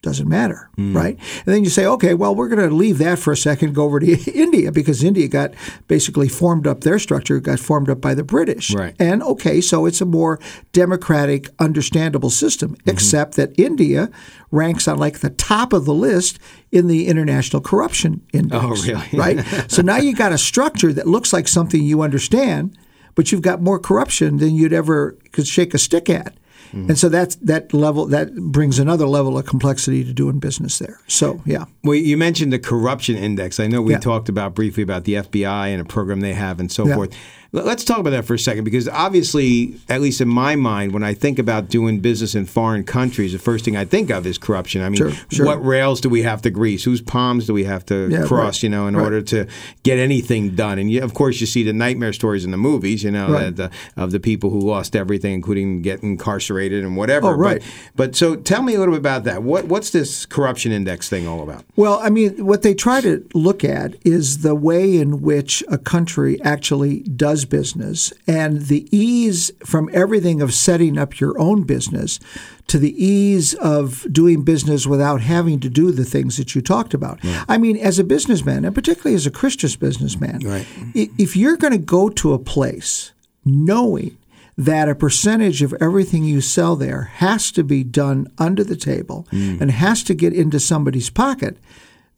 [SPEAKER 4] doesn't matter,
[SPEAKER 3] Hmm.
[SPEAKER 4] right? And then you say, okay, well, we're going to leave that for a second, go over to India because India got basically formed up, their structure got formed up by the British.
[SPEAKER 3] Right.
[SPEAKER 4] And okay, so it's a more democratic, understandable system,
[SPEAKER 3] Mm-hmm.
[SPEAKER 4] except that India ranks on like the top of the list in the International Corruption Index.
[SPEAKER 3] Oh, really?
[SPEAKER 4] right? so now you got a structure that looks like something you understand, but you've got more corruption than you'd ever could shake a stick at.
[SPEAKER 3] Mm-hmm.
[SPEAKER 4] And so that's that level that brings another level of complexity to doing business there. So yeah.
[SPEAKER 3] Well, you mentioned the corruption index. I know we
[SPEAKER 4] Yeah.
[SPEAKER 3] talked about briefly about the FBI and a program they have and so
[SPEAKER 4] Yeah.
[SPEAKER 3] forth. Let's talk about that for a second because obviously, at least in my mind, when I think about doing business in foreign countries, the first thing I think of is corruption. I mean,
[SPEAKER 4] Sure, sure.
[SPEAKER 3] what rails do we have to grease? Whose palms do we have to
[SPEAKER 4] Yeah,
[SPEAKER 3] cross?
[SPEAKER 4] right,
[SPEAKER 3] You know, in
[SPEAKER 4] right.
[SPEAKER 3] order to get anything done. And you, of course, you see the nightmare stories in the movies. You know,
[SPEAKER 4] Right.
[SPEAKER 3] that, the, of the people who lost everything, including getting incarcerated and whatever.
[SPEAKER 4] Oh, right.
[SPEAKER 3] But, but so, tell me a little bit about that. What what's this corruption index thing all about?
[SPEAKER 4] Well, I mean, what they try to look at is the way in which a country actually does does business and the ease from everything of setting up your own business to the ease of doing business without having to do the things that you talked about. I mean, as a businessman, and particularly as a Christian businessman,
[SPEAKER 3] Right.
[SPEAKER 4] if you're going to go to a place knowing that a percentage of everything you sell there has to be done under the table mm. and has to get into somebody's pocket,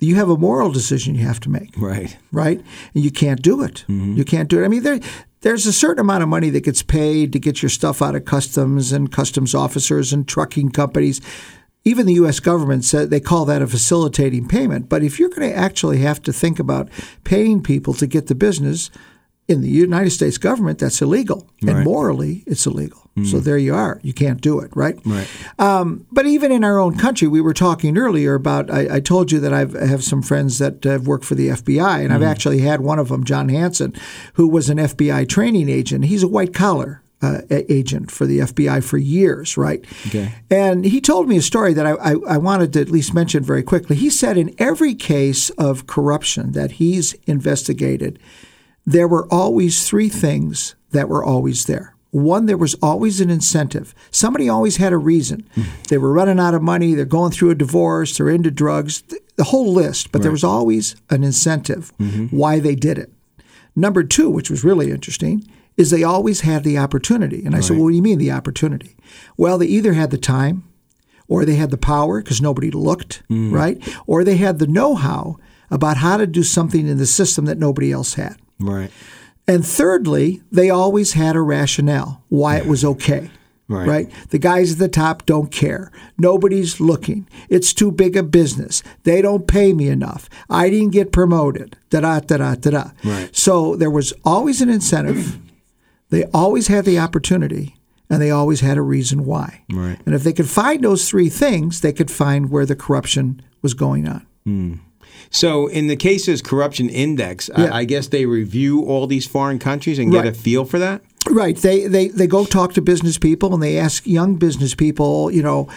[SPEAKER 4] you have a moral decision you have to make
[SPEAKER 3] Right.
[SPEAKER 4] right? And you can't do it. Mm-hmm. You can't do it. I mean, there, there's a certain amount of money that gets paid to get your stuff out of customs and customs officers and trucking companies. Even the U.S. government said they call that a facilitating payment. But if you're going to actually have to think about paying people to get the business in the United States government, that's illegal, and
[SPEAKER 3] Right.
[SPEAKER 4] morally, it's illegal. So there you are. You can't do it, right?
[SPEAKER 3] Right.
[SPEAKER 4] Um, but even in our own country, we were talking earlier about. I, I told you that I've, I have some friends that have worked for the FBI, and I've actually had one of them, John Hansen, who was an FBI training agent. He's a white collar uh, agent for the FBI for years, right?
[SPEAKER 3] Okay.
[SPEAKER 4] And he told me a story that I, I, I wanted to at least mention very quickly. He said in every case of corruption that he's investigated, there were always three things that were always there. One, there was always an incentive. Somebody always had a reason. They were running out of money, they're going through a divorce, they're into drugs, the whole list, but there was always an incentive mm-hmm. why they did it. Number two, which was really interesting, is they always had the opportunity. And I said, well, what do you mean the opportunity? Well, they either had the time or they had the power because nobody looked, mm. right? Or they had the know how about how to do something in the system that nobody else had.
[SPEAKER 3] Right.
[SPEAKER 4] And thirdly, they always had a rationale why it was okay.
[SPEAKER 3] Right.
[SPEAKER 4] The guys at the top don't care. Nobody's looking. It's too big a business. They don't pay me enough. I didn't get promoted. Da da da da da da.
[SPEAKER 3] Right.
[SPEAKER 4] So there was always an incentive. they always had the opportunity, and they always had a reason why.
[SPEAKER 3] Right.
[SPEAKER 4] And if they could find those three things, they could find where the corruption was going on. Hmm.
[SPEAKER 3] So, in the cases corruption index,
[SPEAKER 4] Yeah.
[SPEAKER 3] I, I guess they review all these foreign countries and get a feel for that.
[SPEAKER 4] Right. They, they they go talk to business people and they ask young business people, you know,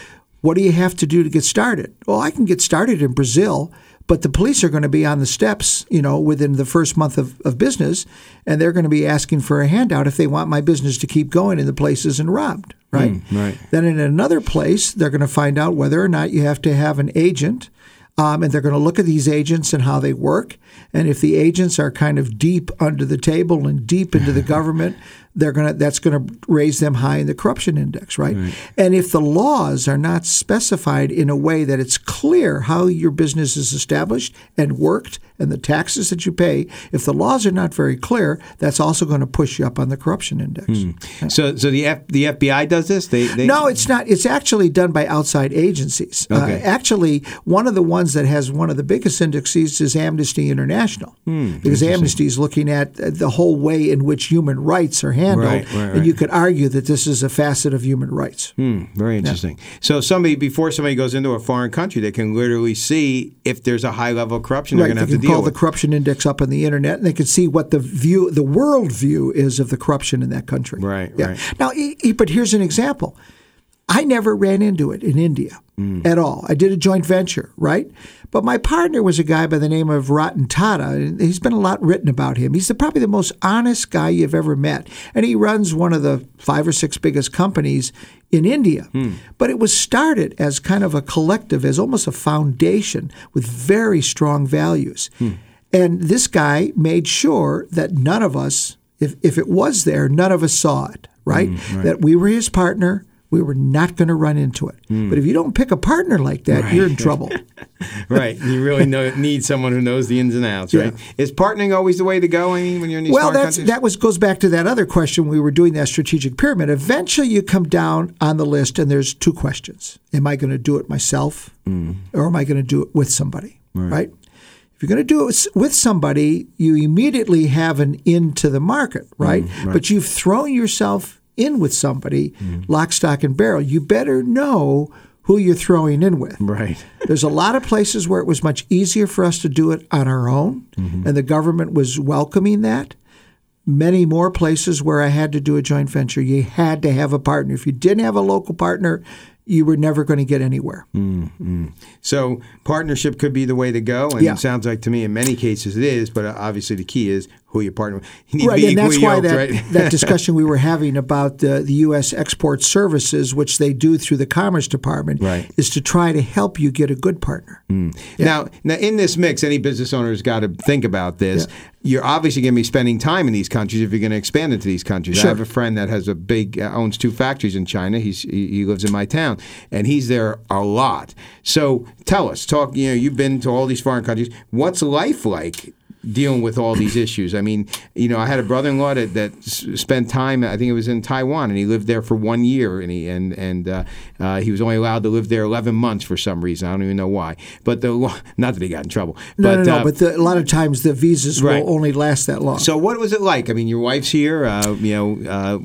[SPEAKER 4] what do you have to do to get started? Well, I can get started in Brazil, but the police are going to be on the steps, you know, within the first month of, of business, and they're going to be asking for a handout if they want my business to keep going and the place isn't robbed. Right.
[SPEAKER 3] Hmm, right.
[SPEAKER 4] Then in another place, they're going to find out whether or not you have to have an agent. Um, and they're going to look at these agents and how they work. And if the agents are kind of deep under the table and deep into the government, they're to that's going to raise them high in the corruption index, right? And if the laws are not specified in a way that it's clear how your business is established and worked and the taxes that you pay, if the laws are not very clear, that's also going to push you up on the corruption index.
[SPEAKER 3] So, so the F, the FBI does this. They, they
[SPEAKER 4] No, it's not. It's actually done by outside agencies.
[SPEAKER 3] Okay.
[SPEAKER 4] Uh, actually, one of the ones that has one of the biggest indexes is Amnesty International,
[SPEAKER 3] Hmm,
[SPEAKER 4] because Amnesty is looking at uh, the whole way in which human rights are handled,
[SPEAKER 3] Right, right,
[SPEAKER 4] and you could argue that this is a facet of human rights.
[SPEAKER 3] Hmm, very interesting. So, somebody before somebody goes into a foreign country, they can literally see if there's a high level of corruption
[SPEAKER 4] Right,
[SPEAKER 3] they're going
[SPEAKER 4] they
[SPEAKER 3] to have
[SPEAKER 4] can
[SPEAKER 3] to
[SPEAKER 4] call
[SPEAKER 3] deal
[SPEAKER 4] the corruption index up on the internet, and they can see what the view, the world view is of the corruption in that country.
[SPEAKER 3] Right,
[SPEAKER 4] Yeah.
[SPEAKER 3] right.
[SPEAKER 4] Now, but here's an example. I never ran into it in India
[SPEAKER 3] Mm.
[SPEAKER 4] at all. I did a joint venture, right? But my partner was a guy by the name of Ratan Tata. and He's been a lot written about him. He's the, probably the most honest guy you've ever met. And he runs one of the five or six biggest companies in India. Hmm. But it was started as kind of a collective, as almost a foundation with very strong values. Hmm. And this guy made sure that none of us, if, if it was there, none of us saw it, right? Hmm, that we were his partner. We were not going to run into it. But if you don't pick a partner like that, you're in trouble.
[SPEAKER 3] right. You really know, need someone who knows the ins and outs, right? Is partnering always the way to go? Mean, when you're in these
[SPEAKER 4] well, that's
[SPEAKER 3] countries?
[SPEAKER 4] that was goes back to that other question we were doing that strategic pyramid. Eventually, you come down on the list, and there's two questions: Am I going to do it myself,
[SPEAKER 3] Mm.
[SPEAKER 4] or am I going to do it with somebody? Right. If you're going to do it with somebody, you immediately have an into the market, right?
[SPEAKER 3] Mm,
[SPEAKER 4] But you've thrown yourself in with somebody,
[SPEAKER 3] Mm.
[SPEAKER 4] lock, stock, and barrel. You better know who you're throwing in with.
[SPEAKER 3] Right.
[SPEAKER 4] There's a lot of places where it was much easier for us to do it on our own,
[SPEAKER 3] Mm-hmm.
[SPEAKER 4] and the government was welcoming that. Many more places where I had to do a joint venture, you had to have a partner. If you didn't have a local partner, you were never going to get anywhere.
[SPEAKER 3] Mm-hmm. So partnership could be the way to go, and
[SPEAKER 4] Yeah.
[SPEAKER 3] it sounds like to me in many cases it is. But obviously the key is who you partner with. You
[SPEAKER 4] Right, and that's why that,
[SPEAKER 3] right?
[SPEAKER 4] that discussion we were having about the, the U.S. export services, which they do through the Commerce Department,
[SPEAKER 3] Right.
[SPEAKER 4] is to try to help you get a good partner.
[SPEAKER 3] Now, now in this mix, any business owner has got to think about this. You're obviously going to be spending time in these countries if you're going to expand into these countries. I have a friend that has a big uh, owns two factories in China. He's he, he lives in my town, and he's there a lot. So tell us, talk. You know, you've been to all these foreign countries. What's life like? Dealing with all these issues. I mean, you know, I had a brother-in-law that, that s- spent time. I think it was in Taiwan, and he lived there for one year, and he and and uh, uh, he was only allowed to live there eleven months for some reason. I don't even know why. But the not that he got in trouble.
[SPEAKER 4] No,
[SPEAKER 3] but,
[SPEAKER 4] no, no.
[SPEAKER 3] uh,
[SPEAKER 4] but the, a lot of times the visas
[SPEAKER 3] Right.
[SPEAKER 4] will only last that long.
[SPEAKER 3] so what was it like? I mean, your wife's here. Uh, you know, uh,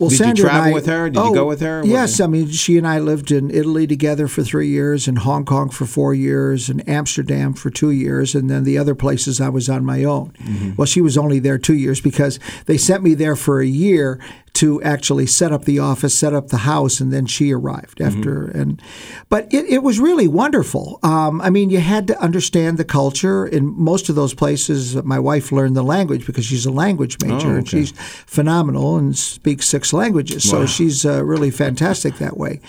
[SPEAKER 4] Well,
[SPEAKER 3] did
[SPEAKER 4] Sandra
[SPEAKER 3] you travel
[SPEAKER 4] I-
[SPEAKER 3] with her? Did
[SPEAKER 4] oh,
[SPEAKER 3] you go with her?
[SPEAKER 4] Yes, I mean she and I lived in Italy together for three years, in Hong Kong for four years, in Amsterdam for two years, and then the other places I was on my own.
[SPEAKER 3] Mm-hmm.
[SPEAKER 4] Well, she was only there two years because they sent me there for a year to actually set up the office, set up the house, and then she arrived
[SPEAKER 3] Mm-hmm.
[SPEAKER 4] after. And but it, it was really wonderful. Um, I mean, you had to understand the culture. In most of those places, my wife learned the language because she's a language major,
[SPEAKER 3] Oh,
[SPEAKER 4] and she's phenomenal and speaks six languages. So she's uh, really fantastic that way.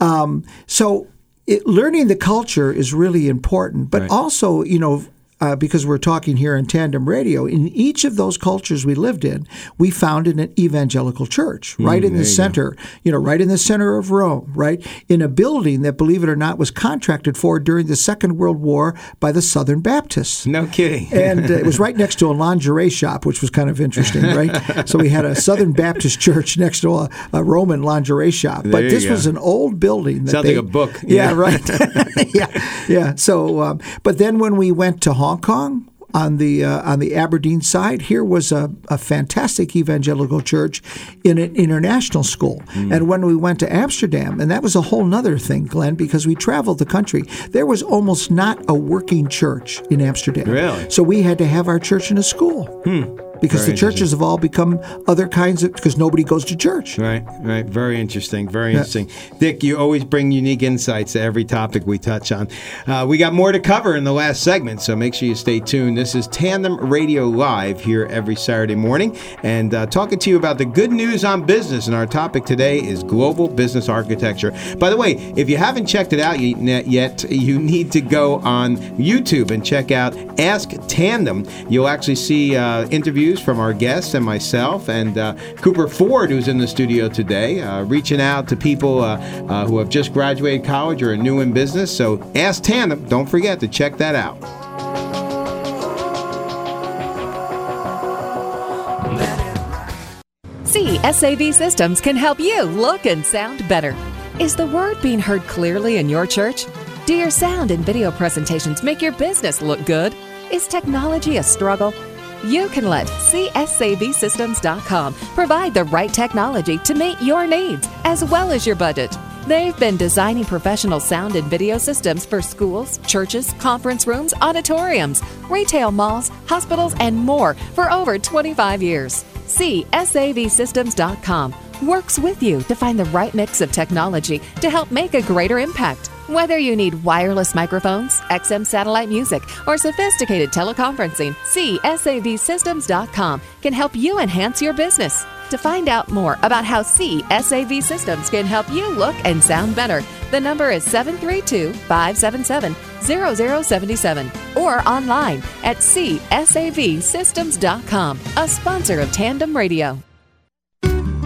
[SPEAKER 4] Um, so it, learning the culture is really important, but
[SPEAKER 3] Right.
[SPEAKER 4] also, you know. Uh, because we're talking here in tandem radio, in each of those cultures we lived in, we founded an evangelical church right in
[SPEAKER 3] Hmm,
[SPEAKER 4] the
[SPEAKER 3] you go.
[SPEAKER 4] center, you know, right in the center of Rome, right in a building that, believe it or not, was contracted for during the Second World War by the Southern Baptists.
[SPEAKER 3] No kidding.
[SPEAKER 4] And uh, it was right next to a lingerie shop, which was kind of interesting, right? so we had a Southern Baptist church next to a, a Roman lingerie shop.
[SPEAKER 3] There
[SPEAKER 4] but this
[SPEAKER 3] go.
[SPEAKER 4] was an old building. That
[SPEAKER 3] Sounds
[SPEAKER 4] they,
[SPEAKER 3] like a book.
[SPEAKER 4] Yeah,
[SPEAKER 3] Yeah.
[SPEAKER 4] right. yeah, yeah. So, um, but then when we went to Hong Kong, on the uh, on the Aberdeen side, here was a, a fantastic evangelical church in an international school.
[SPEAKER 3] Hmm.
[SPEAKER 4] And when we went to Amsterdam, and that was a whole nother thing, Glenn, because we traveled the country, there was almost not a working church in Amsterdam.
[SPEAKER 3] Really?
[SPEAKER 4] So we had to have our church in a school. Because
[SPEAKER 3] Very
[SPEAKER 4] the churches have all become other kinds of because nobody goes to church.
[SPEAKER 3] Right, right. Very interesting. Very interesting. Dick, you always bring unique insights to every topic we touch on. Uh, we got more to cover in the last segment, so make sure you stay tuned. This is Tandem Radio Live here every Saturday morning, and uh, talking to you about the good news on business. And our topic today is global business architecture. By the way, if you haven't checked it out yet, you need to go on YouTube and check out Ask Tandem. You'll actually see uh, interviews from our guests and myself, and uh, Cooper Ford, who's in the studio today, uh, reaching out to people uh, uh, who have just graduated college or are new in business. So Ask Tandem. Don't forget to check that out.
[SPEAKER 6] CSAV Systems can help you look and sound better. Is the word being heard clearly in your church? Do your sound and video presentations make your business look good? Is technology a struggle? You can let CSAVSystems.com provide the right technology to meet your needs as well as your budget. They've been designing professional sound and video systems for schools, churches, conference rooms, auditoriums, retail malls, hospitals, and more for over 25 years. CSAVSystems.com works with you to find the right mix of technology to help make a greater impact. Whether you need wireless microphones, XM satellite music, or sophisticated teleconferencing, CSAVSystems.com can help you enhance your business. To find out more about how CSAV Systems can help you look and sound better, the number is 732 577 0077 or online at CSAVSystems.com, a sponsor of Tandem Radio.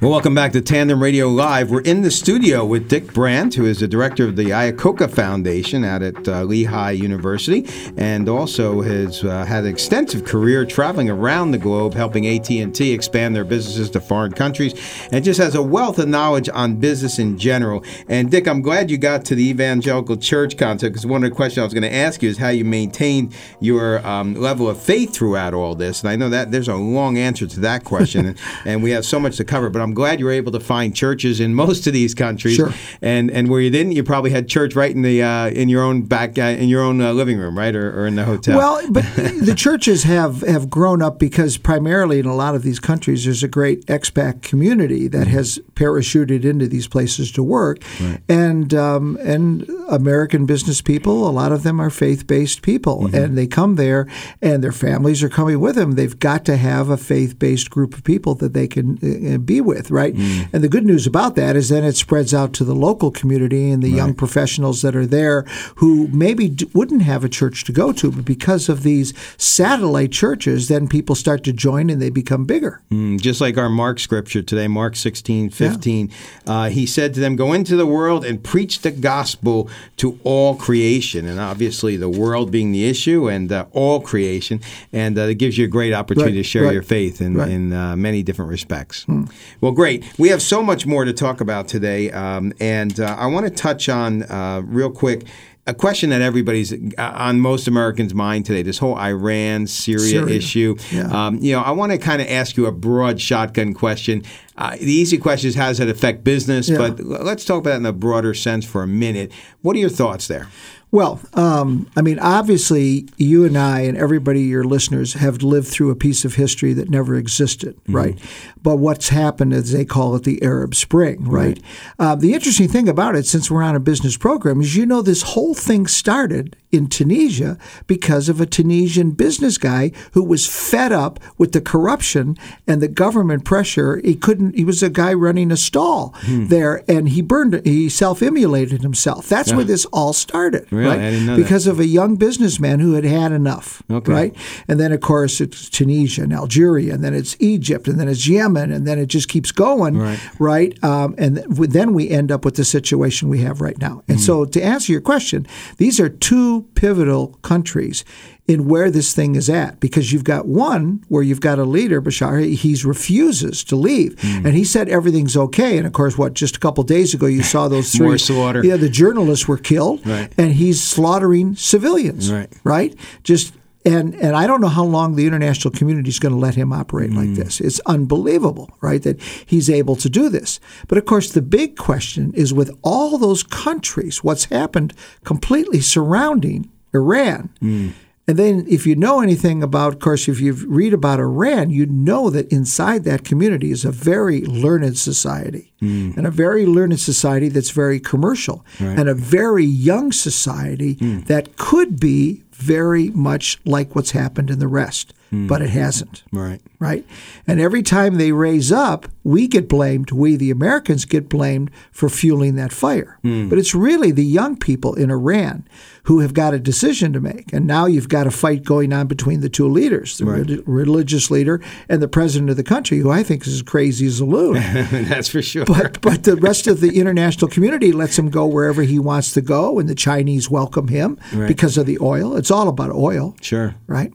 [SPEAKER 3] Well, welcome back to Tandem Radio Live. We're in the studio with Dick Brandt, who is the director of the Iacocca Foundation out at uh, Lehigh University, and also has uh, had an extensive career traveling around the globe, helping AT&T expand their businesses to foreign countries, and just has a wealth of knowledge on business in general. And Dick, I'm glad you got to the evangelical church concept because one of the questions I was going to ask you is how you maintain your um, level of faith throughout all this. And I know that there's a long answer to that question, and, and we have so much to cover cover. But I'm glad you were able to find churches in most of these countries.
[SPEAKER 4] Sure.
[SPEAKER 3] And and where you didn't, you probably had church right in the uh, in your own back uh, in your own uh, living room, right, or, or in the hotel.
[SPEAKER 4] Well, but the churches have have grown up because primarily in a lot of these countries, there's a great expat community that has parachuted into these places to work,
[SPEAKER 3] Right.
[SPEAKER 4] and um, and American business people, a lot of them are faith based people,
[SPEAKER 3] Mm-hmm.
[SPEAKER 4] and they come there, and their families are coming with them. They've got to have a faith based group of people that they can uh, be with, right?
[SPEAKER 3] Mm.
[SPEAKER 4] And the good news about that is then it spreads out to the local community and the young professionals that are there who maybe d- wouldn't have a church to go to, but because of these satellite churches, then people start to join and they become bigger.
[SPEAKER 3] Mm, just like our Mark scripture today, Mark 16, 15, uh, he said to them, Go into the world and preach the gospel to all creation. And obviously, the world being the issue and uh, all creation. And uh, it gives you a great opportunity
[SPEAKER 4] Right,
[SPEAKER 3] to share
[SPEAKER 4] right,
[SPEAKER 3] your faith in,
[SPEAKER 4] right.
[SPEAKER 3] in uh, many different respects. Well, great. We have so much more to talk about today. Um, and uh, I want to touch on, uh, real quick, a question that everybody's uh, on most Americans' mind today this whole Iran Syria,
[SPEAKER 4] Syria.
[SPEAKER 3] issue.
[SPEAKER 4] Yeah.
[SPEAKER 3] Um, you know, I want to kind of ask you a broad shotgun question. Uh, the easy question is how does it affect business?
[SPEAKER 4] Yeah.
[SPEAKER 3] But let's talk about it in a broader sense for a minute. What are your thoughts there?
[SPEAKER 4] Well, um, I mean, obviously, you and I and everybody, your listeners, have lived through a piece of history that never existed,
[SPEAKER 3] Mm-hmm.
[SPEAKER 4] right? But what's happened is they call it the Arab Spring, right? Uh, the interesting thing about it, since we're on a business program, is you know this whole thing started in Tunisia because of a Tunisian business guy who was fed up with the corruption and the government pressure. He couldn't. He was a guy running a stall
[SPEAKER 3] Hmm.
[SPEAKER 4] there, and he burned. He self-immolated himself. That's where this all started,
[SPEAKER 3] Really?
[SPEAKER 4] right?
[SPEAKER 3] Know that.
[SPEAKER 4] because of a young businessman who had had enough,
[SPEAKER 3] Okay.
[SPEAKER 4] right? And then, of course, it's Tunisia and Algeria, and then it's Egypt, and then it's Yemen, and then it just keeps going,
[SPEAKER 3] Right.
[SPEAKER 4] right? Um, and th- then we end up with the situation we have right now. And
[SPEAKER 3] Hmm.
[SPEAKER 4] so, to answer your question, these are two pivotal countries in where this thing is at because you've got one where you've got a leader Bashar he refuses to leave
[SPEAKER 3] Hmm.
[SPEAKER 4] and he said everything's okay and of course what just a couple days ago you saw those three
[SPEAKER 3] More slaughter.
[SPEAKER 4] yeah the journalists were killed
[SPEAKER 3] Right.
[SPEAKER 4] and he's slaughtering civilians
[SPEAKER 3] Right.
[SPEAKER 4] right just and and I don't know how long the international community is going to let him operate like this. It's unbelievable, right, that he's able to do this. But of course, the big question is with all those countries, what's happened completely surrounding Iran. And then, if you know anything about, of course, if you read about Iran, you know that inside that community is a very learned society, hmm. and a very learned society that's very commercial, and a very young society hmm. that could be very much like what's happened in the rest, but it hmm. hasn't
[SPEAKER 3] Right.
[SPEAKER 4] right? And every time they raise up, we get blamed. We, the Americans, get blamed for fueling that fire. Hmm. But it's really the young people in Iran who have got a decision to make. And now you've got a fight going on between the two leaders, the relig- religious leader and the president of the country, who I think is as crazy as a loon.
[SPEAKER 3] That's for sure.
[SPEAKER 4] But but the rest of the international community lets him go wherever he wants to go, and the Chinese welcome him
[SPEAKER 3] Right.
[SPEAKER 4] because of the oil. It's all about oil
[SPEAKER 3] sure.
[SPEAKER 4] right?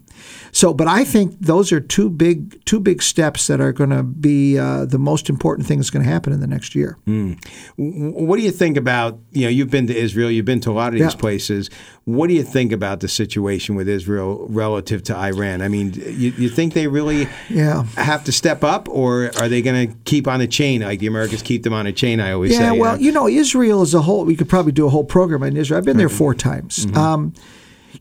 [SPEAKER 4] So, but I think those are two big two big steps that are going to be uh, the most important thing that's going to happen in the next year.
[SPEAKER 3] W- What do you think about, you know, you've been to Israel, you've been to a lot of these
[SPEAKER 4] Yeah.
[SPEAKER 3] places. What do you think about the situation with Israel relative to Iran? I mean, you, you think they really
[SPEAKER 4] Yeah.
[SPEAKER 3] have to step up, or are they going to keep on a chain like the Americans keep them on a chain? I always
[SPEAKER 4] Yeah,
[SPEAKER 3] say.
[SPEAKER 4] Yeah,
[SPEAKER 3] well,
[SPEAKER 4] you know, Israel as a whole, we could probably do a whole program on Israel. I've been there four times. Um,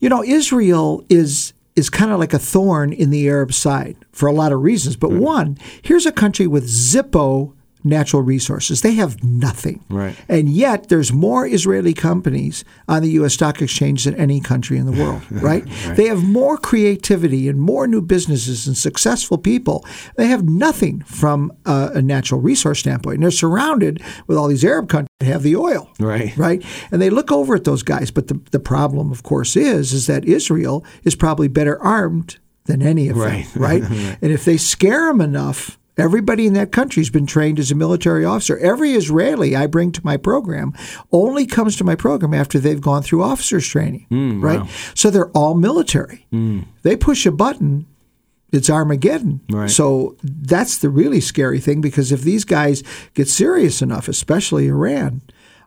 [SPEAKER 4] you know, Israel is is kind of like a thorn in the Arab side for a lot of reasons. But hmm. one, here's a country with Zippo natural resources. They have nothing.
[SPEAKER 3] Right.
[SPEAKER 4] And yet, there's more Israeli companies on the U.S. stock exchange than any country in the world, right?
[SPEAKER 3] Right.
[SPEAKER 4] They have more creativity and more new businesses and successful people. They have nothing from uh, a natural resource standpoint. And they're surrounded with all these Arab countries that have the oil,
[SPEAKER 3] Right.
[SPEAKER 4] right? And they look over at those guys. But the, the problem, of course, is is that Israel is probably better armed than any of
[SPEAKER 3] Right.
[SPEAKER 4] them, right?
[SPEAKER 3] Right.
[SPEAKER 4] And if they scare them enough, everybody in that country has been trained as a military officer. Every Israeli I bring to my program only comes to my program after they've gone through officers training, hmm, right?
[SPEAKER 3] wow.
[SPEAKER 4] So they're all military. Hmm. They push a button. It's Armageddon.
[SPEAKER 3] Right.
[SPEAKER 4] So that's the really scary thing because if these guys get serious enough, especially Iran,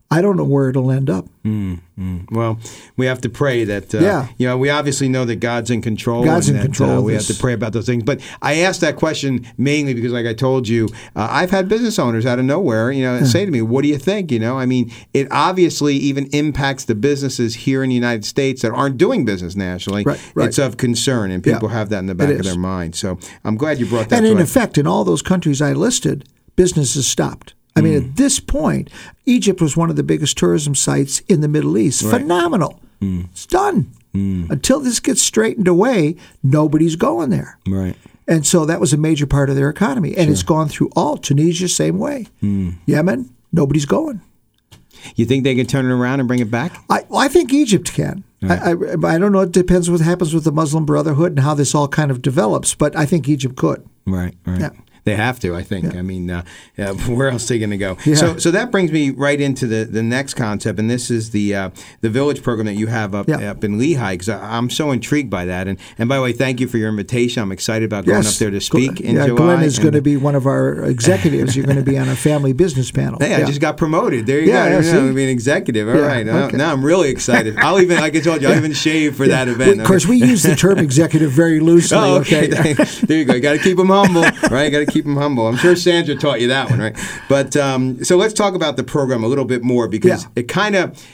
[SPEAKER 4] I don't know where it'll end up.
[SPEAKER 3] Mm, mm. Well, we have to pray that. Uh,
[SPEAKER 4] Yeah.
[SPEAKER 3] You know, we obviously know that God's in control.
[SPEAKER 4] God's
[SPEAKER 3] and
[SPEAKER 4] in
[SPEAKER 3] that,
[SPEAKER 4] control
[SPEAKER 3] Uh, we have to pray about those things. But I asked that question mainly because, like I told you, uh, I've had business owners out of nowhere, you know, say to me, "What do you think?" You know, I mean, it obviously even impacts the businesses here in the United States that aren't doing business nationally.
[SPEAKER 4] Right, right.
[SPEAKER 3] It's of concern, and
[SPEAKER 4] Yeah.
[SPEAKER 3] people have that in the back of their mind. So I'm glad you brought that.
[SPEAKER 4] Up.
[SPEAKER 3] And
[SPEAKER 4] in effect, in all those countries I listed, business has stopped. I mean,
[SPEAKER 3] Mm.
[SPEAKER 4] at this point, Egypt was one of the biggest tourism sites in the Middle East.
[SPEAKER 3] Right. Mm.
[SPEAKER 4] Phenomenal. It's done. Until this gets straightened away, nobody's going there.
[SPEAKER 3] right.
[SPEAKER 4] And so that was a major part of their economy. And it's gone through all Tunisia, same way.
[SPEAKER 3] Mm.
[SPEAKER 4] Yemen, nobody's going.
[SPEAKER 3] You think they can turn it around and bring it back?
[SPEAKER 4] I, well, I think Egypt can. I, I, I don't know. It depends what happens with the Muslim Brotherhood and how this all kind of develops, but I think Egypt could.
[SPEAKER 3] Right, right.
[SPEAKER 4] Yeah.
[SPEAKER 3] They have to, I think. I mean, uh, uh, where else are they going to go?
[SPEAKER 4] Yeah.
[SPEAKER 3] So, so that brings me right into the, the next concept, and this is the uh, the village program that you have up
[SPEAKER 4] Yeah.
[SPEAKER 3] up in Lehigh. Because I'm so intrigued by that. And and by the way, thank you for your invitation. I'm excited about going up there to speak in
[SPEAKER 4] yeah,
[SPEAKER 3] July.
[SPEAKER 4] Glenn is going to be one of our executives. You're going to be on a family business panel.
[SPEAKER 3] Hey, I just got promoted. There you
[SPEAKER 4] Yeah,
[SPEAKER 3] go.
[SPEAKER 4] yeah,
[SPEAKER 3] I'm
[SPEAKER 4] see?
[SPEAKER 3] going to be an executive. All
[SPEAKER 4] Yeah,
[SPEAKER 3] right. Now,
[SPEAKER 4] okay.
[SPEAKER 3] now I'm really excited. I'll even, like I told you, I'll even shave for that
[SPEAKER 4] Yeah.
[SPEAKER 3] event.
[SPEAKER 4] Of course, we use the term executive very loosely.
[SPEAKER 3] Oh, okay.
[SPEAKER 4] okay.
[SPEAKER 3] there you go. Got to keep them humble, right? Got to keep them humble. I'm sure Sandra taught you that one, right? But um, so let's talk about the program a little bit more because
[SPEAKER 4] Yeah.
[SPEAKER 3] it kind of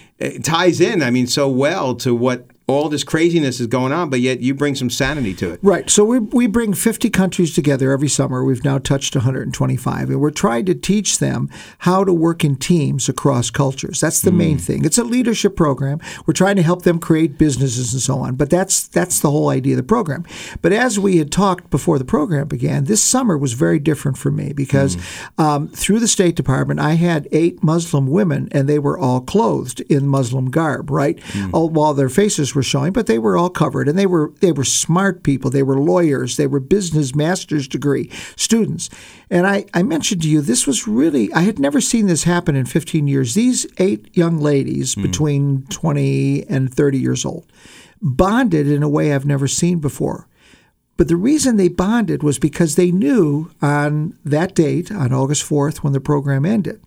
[SPEAKER 3] ties in. I mean, so well to what all this craziness is going on, but yet you bring some sanity to it.
[SPEAKER 4] Right. So we, we bring 50 countries together every summer. We've now touched 125. And we're trying to teach them how to work in teams across cultures. That's the main mm. thing. It's a leadership program. We're trying to help them create businesses and so on. But that's that's the whole idea of the program. But as we had talked before the program began, this summer was very different for me because mm. um, through the State Department, I had eight Muslim women and they were all clothed in Muslim garb, right? Mm. All, while their faces were showing, but they were all covered and they were they were smart people. They were lawyers. They were business master's degree students. And I, I mentioned to you this was really I had never seen this happen in 15 years. These eight young ladies hmm. between 20 and 30 years old bonded in a way I've never seen before. But the reason they bonded was because they knew on that date, on August 4th, when the program ended,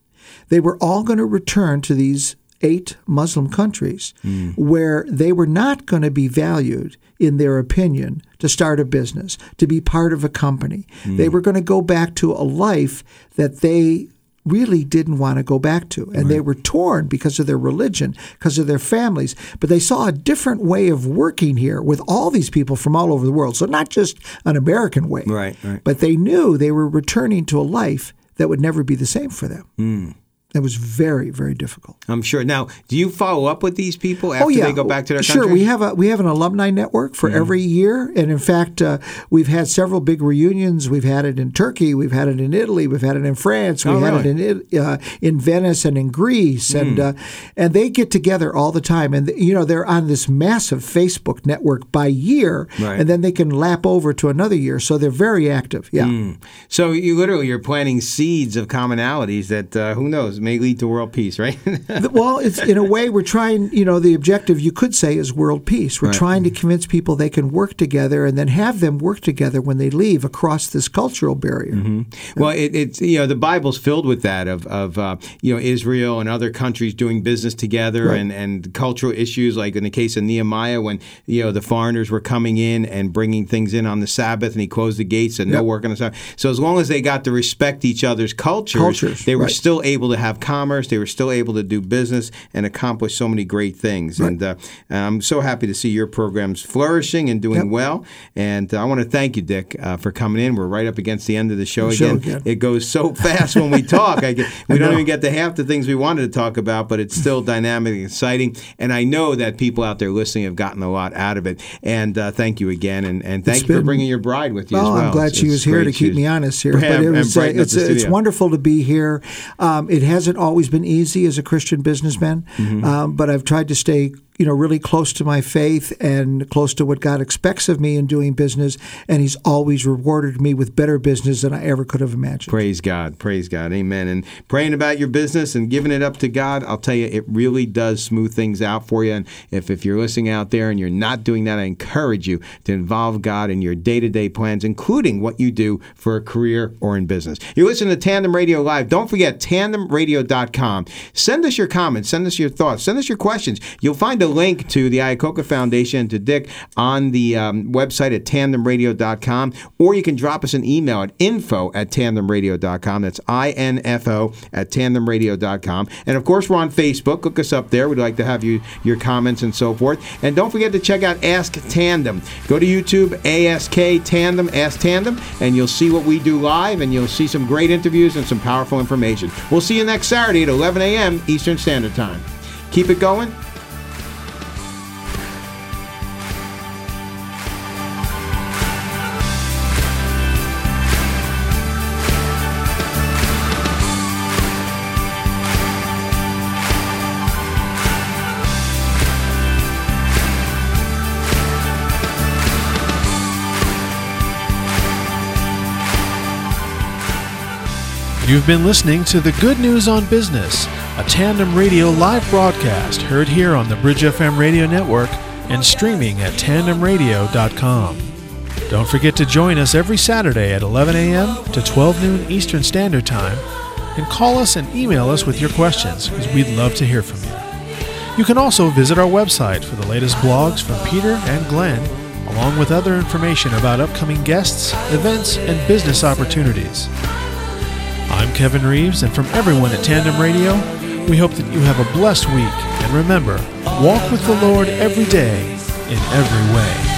[SPEAKER 4] they were all going to return to these eight Muslim countries hmm. where they were not going to be valued in their opinion to start a business, to be part of a company. Hmm. They were going to go back to a life that they really didn't want to go back to. And they were torn because of their religion, because of their families. But they saw a different way of working here with all these people from all over the world. So not just an American way.
[SPEAKER 3] Right, right.
[SPEAKER 4] But they knew they were returning to a life that would never be the same for them. Hmm. It was very, very difficult.
[SPEAKER 3] I'm sure. Now, do you follow up with these people after
[SPEAKER 4] oh yeah,
[SPEAKER 3] they go back to their
[SPEAKER 4] sure.
[SPEAKER 3] country?
[SPEAKER 4] We have a we have an alumni network for every year, and in fact, uh, we've had several big reunions. We've had it in Turkey, we've had it in Italy, we've had it in France, we
[SPEAKER 3] Oh,
[SPEAKER 4] had
[SPEAKER 3] really?
[SPEAKER 4] it in uh, in Venice and in Greece, and uh, and they get together all the time, and you know they're on this massive Facebook network by year,
[SPEAKER 3] Right.
[SPEAKER 4] and then they can lap over to another year, so they're very active. Yeah.
[SPEAKER 3] Mm. So you literally you're planting seeds of commonalities that uh, who knows may lead to world peace, right?
[SPEAKER 4] Well, it's in a way we're trying. You know, the objective you could say is world peace. We're
[SPEAKER 3] Right.
[SPEAKER 4] trying to convince people they can work together and then have them work together when they leave across this cultural barrier.
[SPEAKER 3] Mm-hmm. Well, it, it's you know the Bible's filled with that of of uh, you know Israel and other countries doing business together
[SPEAKER 4] Right.
[SPEAKER 3] and and cultural issues like in the case of Nehemiah when you know the foreigners were coming in and bringing things in on the Sabbath and he closed the gates and no
[SPEAKER 4] Yep.
[SPEAKER 3] work on the Sabbath. So as long as they got to respect each other's cultures,
[SPEAKER 4] Cultures,
[SPEAKER 3] they were
[SPEAKER 4] right.
[SPEAKER 3] still able to have commerce. They were still able to do business and accomplish so many great things. Right. And uh, I'm so happy to see your programs flourishing and doing yep. well. And uh, I want to thank you, Dick, uh, for coming in. We're right up against the end of the show, the again. show again. It goes so fast when we talk. I get, we don't even get to half the things we wanted to talk about, but it's still dynamic and exciting. And I know that people out there listening have gotten a lot out of it. And uh, thank you again. And, and thank it's you been, for bringing your bride with you
[SPEAKER 4] well,
[SPEAKER 3] as well.
[SPEAKER 4] I'm glad
[SPEAKER 3] it's,
[SPEAKER 4] she was here to keep me honest here. but it was, uh, it's, it's wonderful to be here. Um, it hasn't always been easy as a Christian businessman, mm-hmm. um, but I've tried to stay you know, really close to my faith and close to what God expects of me in doing business. And He's always rewarded me with better business than I ever could have imagined.
[SPEAKER 3] Praise God. Praise God. Amen. And praying about your business and giving it up to God, I'll tell you, it really does smooth things out for you. And if, if you're listening out there and you're not doing that, I encourage you to involve God in your day to day plans, including what you do for a career or in business. You're listening to Tandem Radio Live. Don't forget, tandemradio.com. Send us your comments, send us your thoughts, send us your questions. You'll find a link to the Iacocca Foundation and to Dick on the um, website at tandemradio.com, or you can drop us an email at info at tandemradio.com. That's I-N-F-O at tandemradio.com. And of course, we're on Facebook. Look us up there. We'd like to have you your comments and so forth. And don't forget to check out Ask Tandem. Go to YouTube, ASK Tandem, Ask Tandem, and you'll see what we do live, and you'll see some great interviews and some powerful information. We'll see you next Saturday at 11 a.m. Eastern Standard Time. Keep it going.
[SPEAKER 2] You've been listening to the Good News on Business, a tandem radio live broadcast heard here on the Bridge FM radio network and streaming at tandemradio.com. Don't forget to join us every Saturday at 11 a.m. to 12 noon Eastern Standard Time and call us and email us with your questions because we'd love to hear from you. You can also visit our website for the latest blogs from Peter and Glenn, along with other information about upcoming guests, events, and business opportunities. I'm Kevin Reeves, and from everyone at Tandem Radio, we hope that you have a blessed week. And remember, walk with the Lord every day in every way.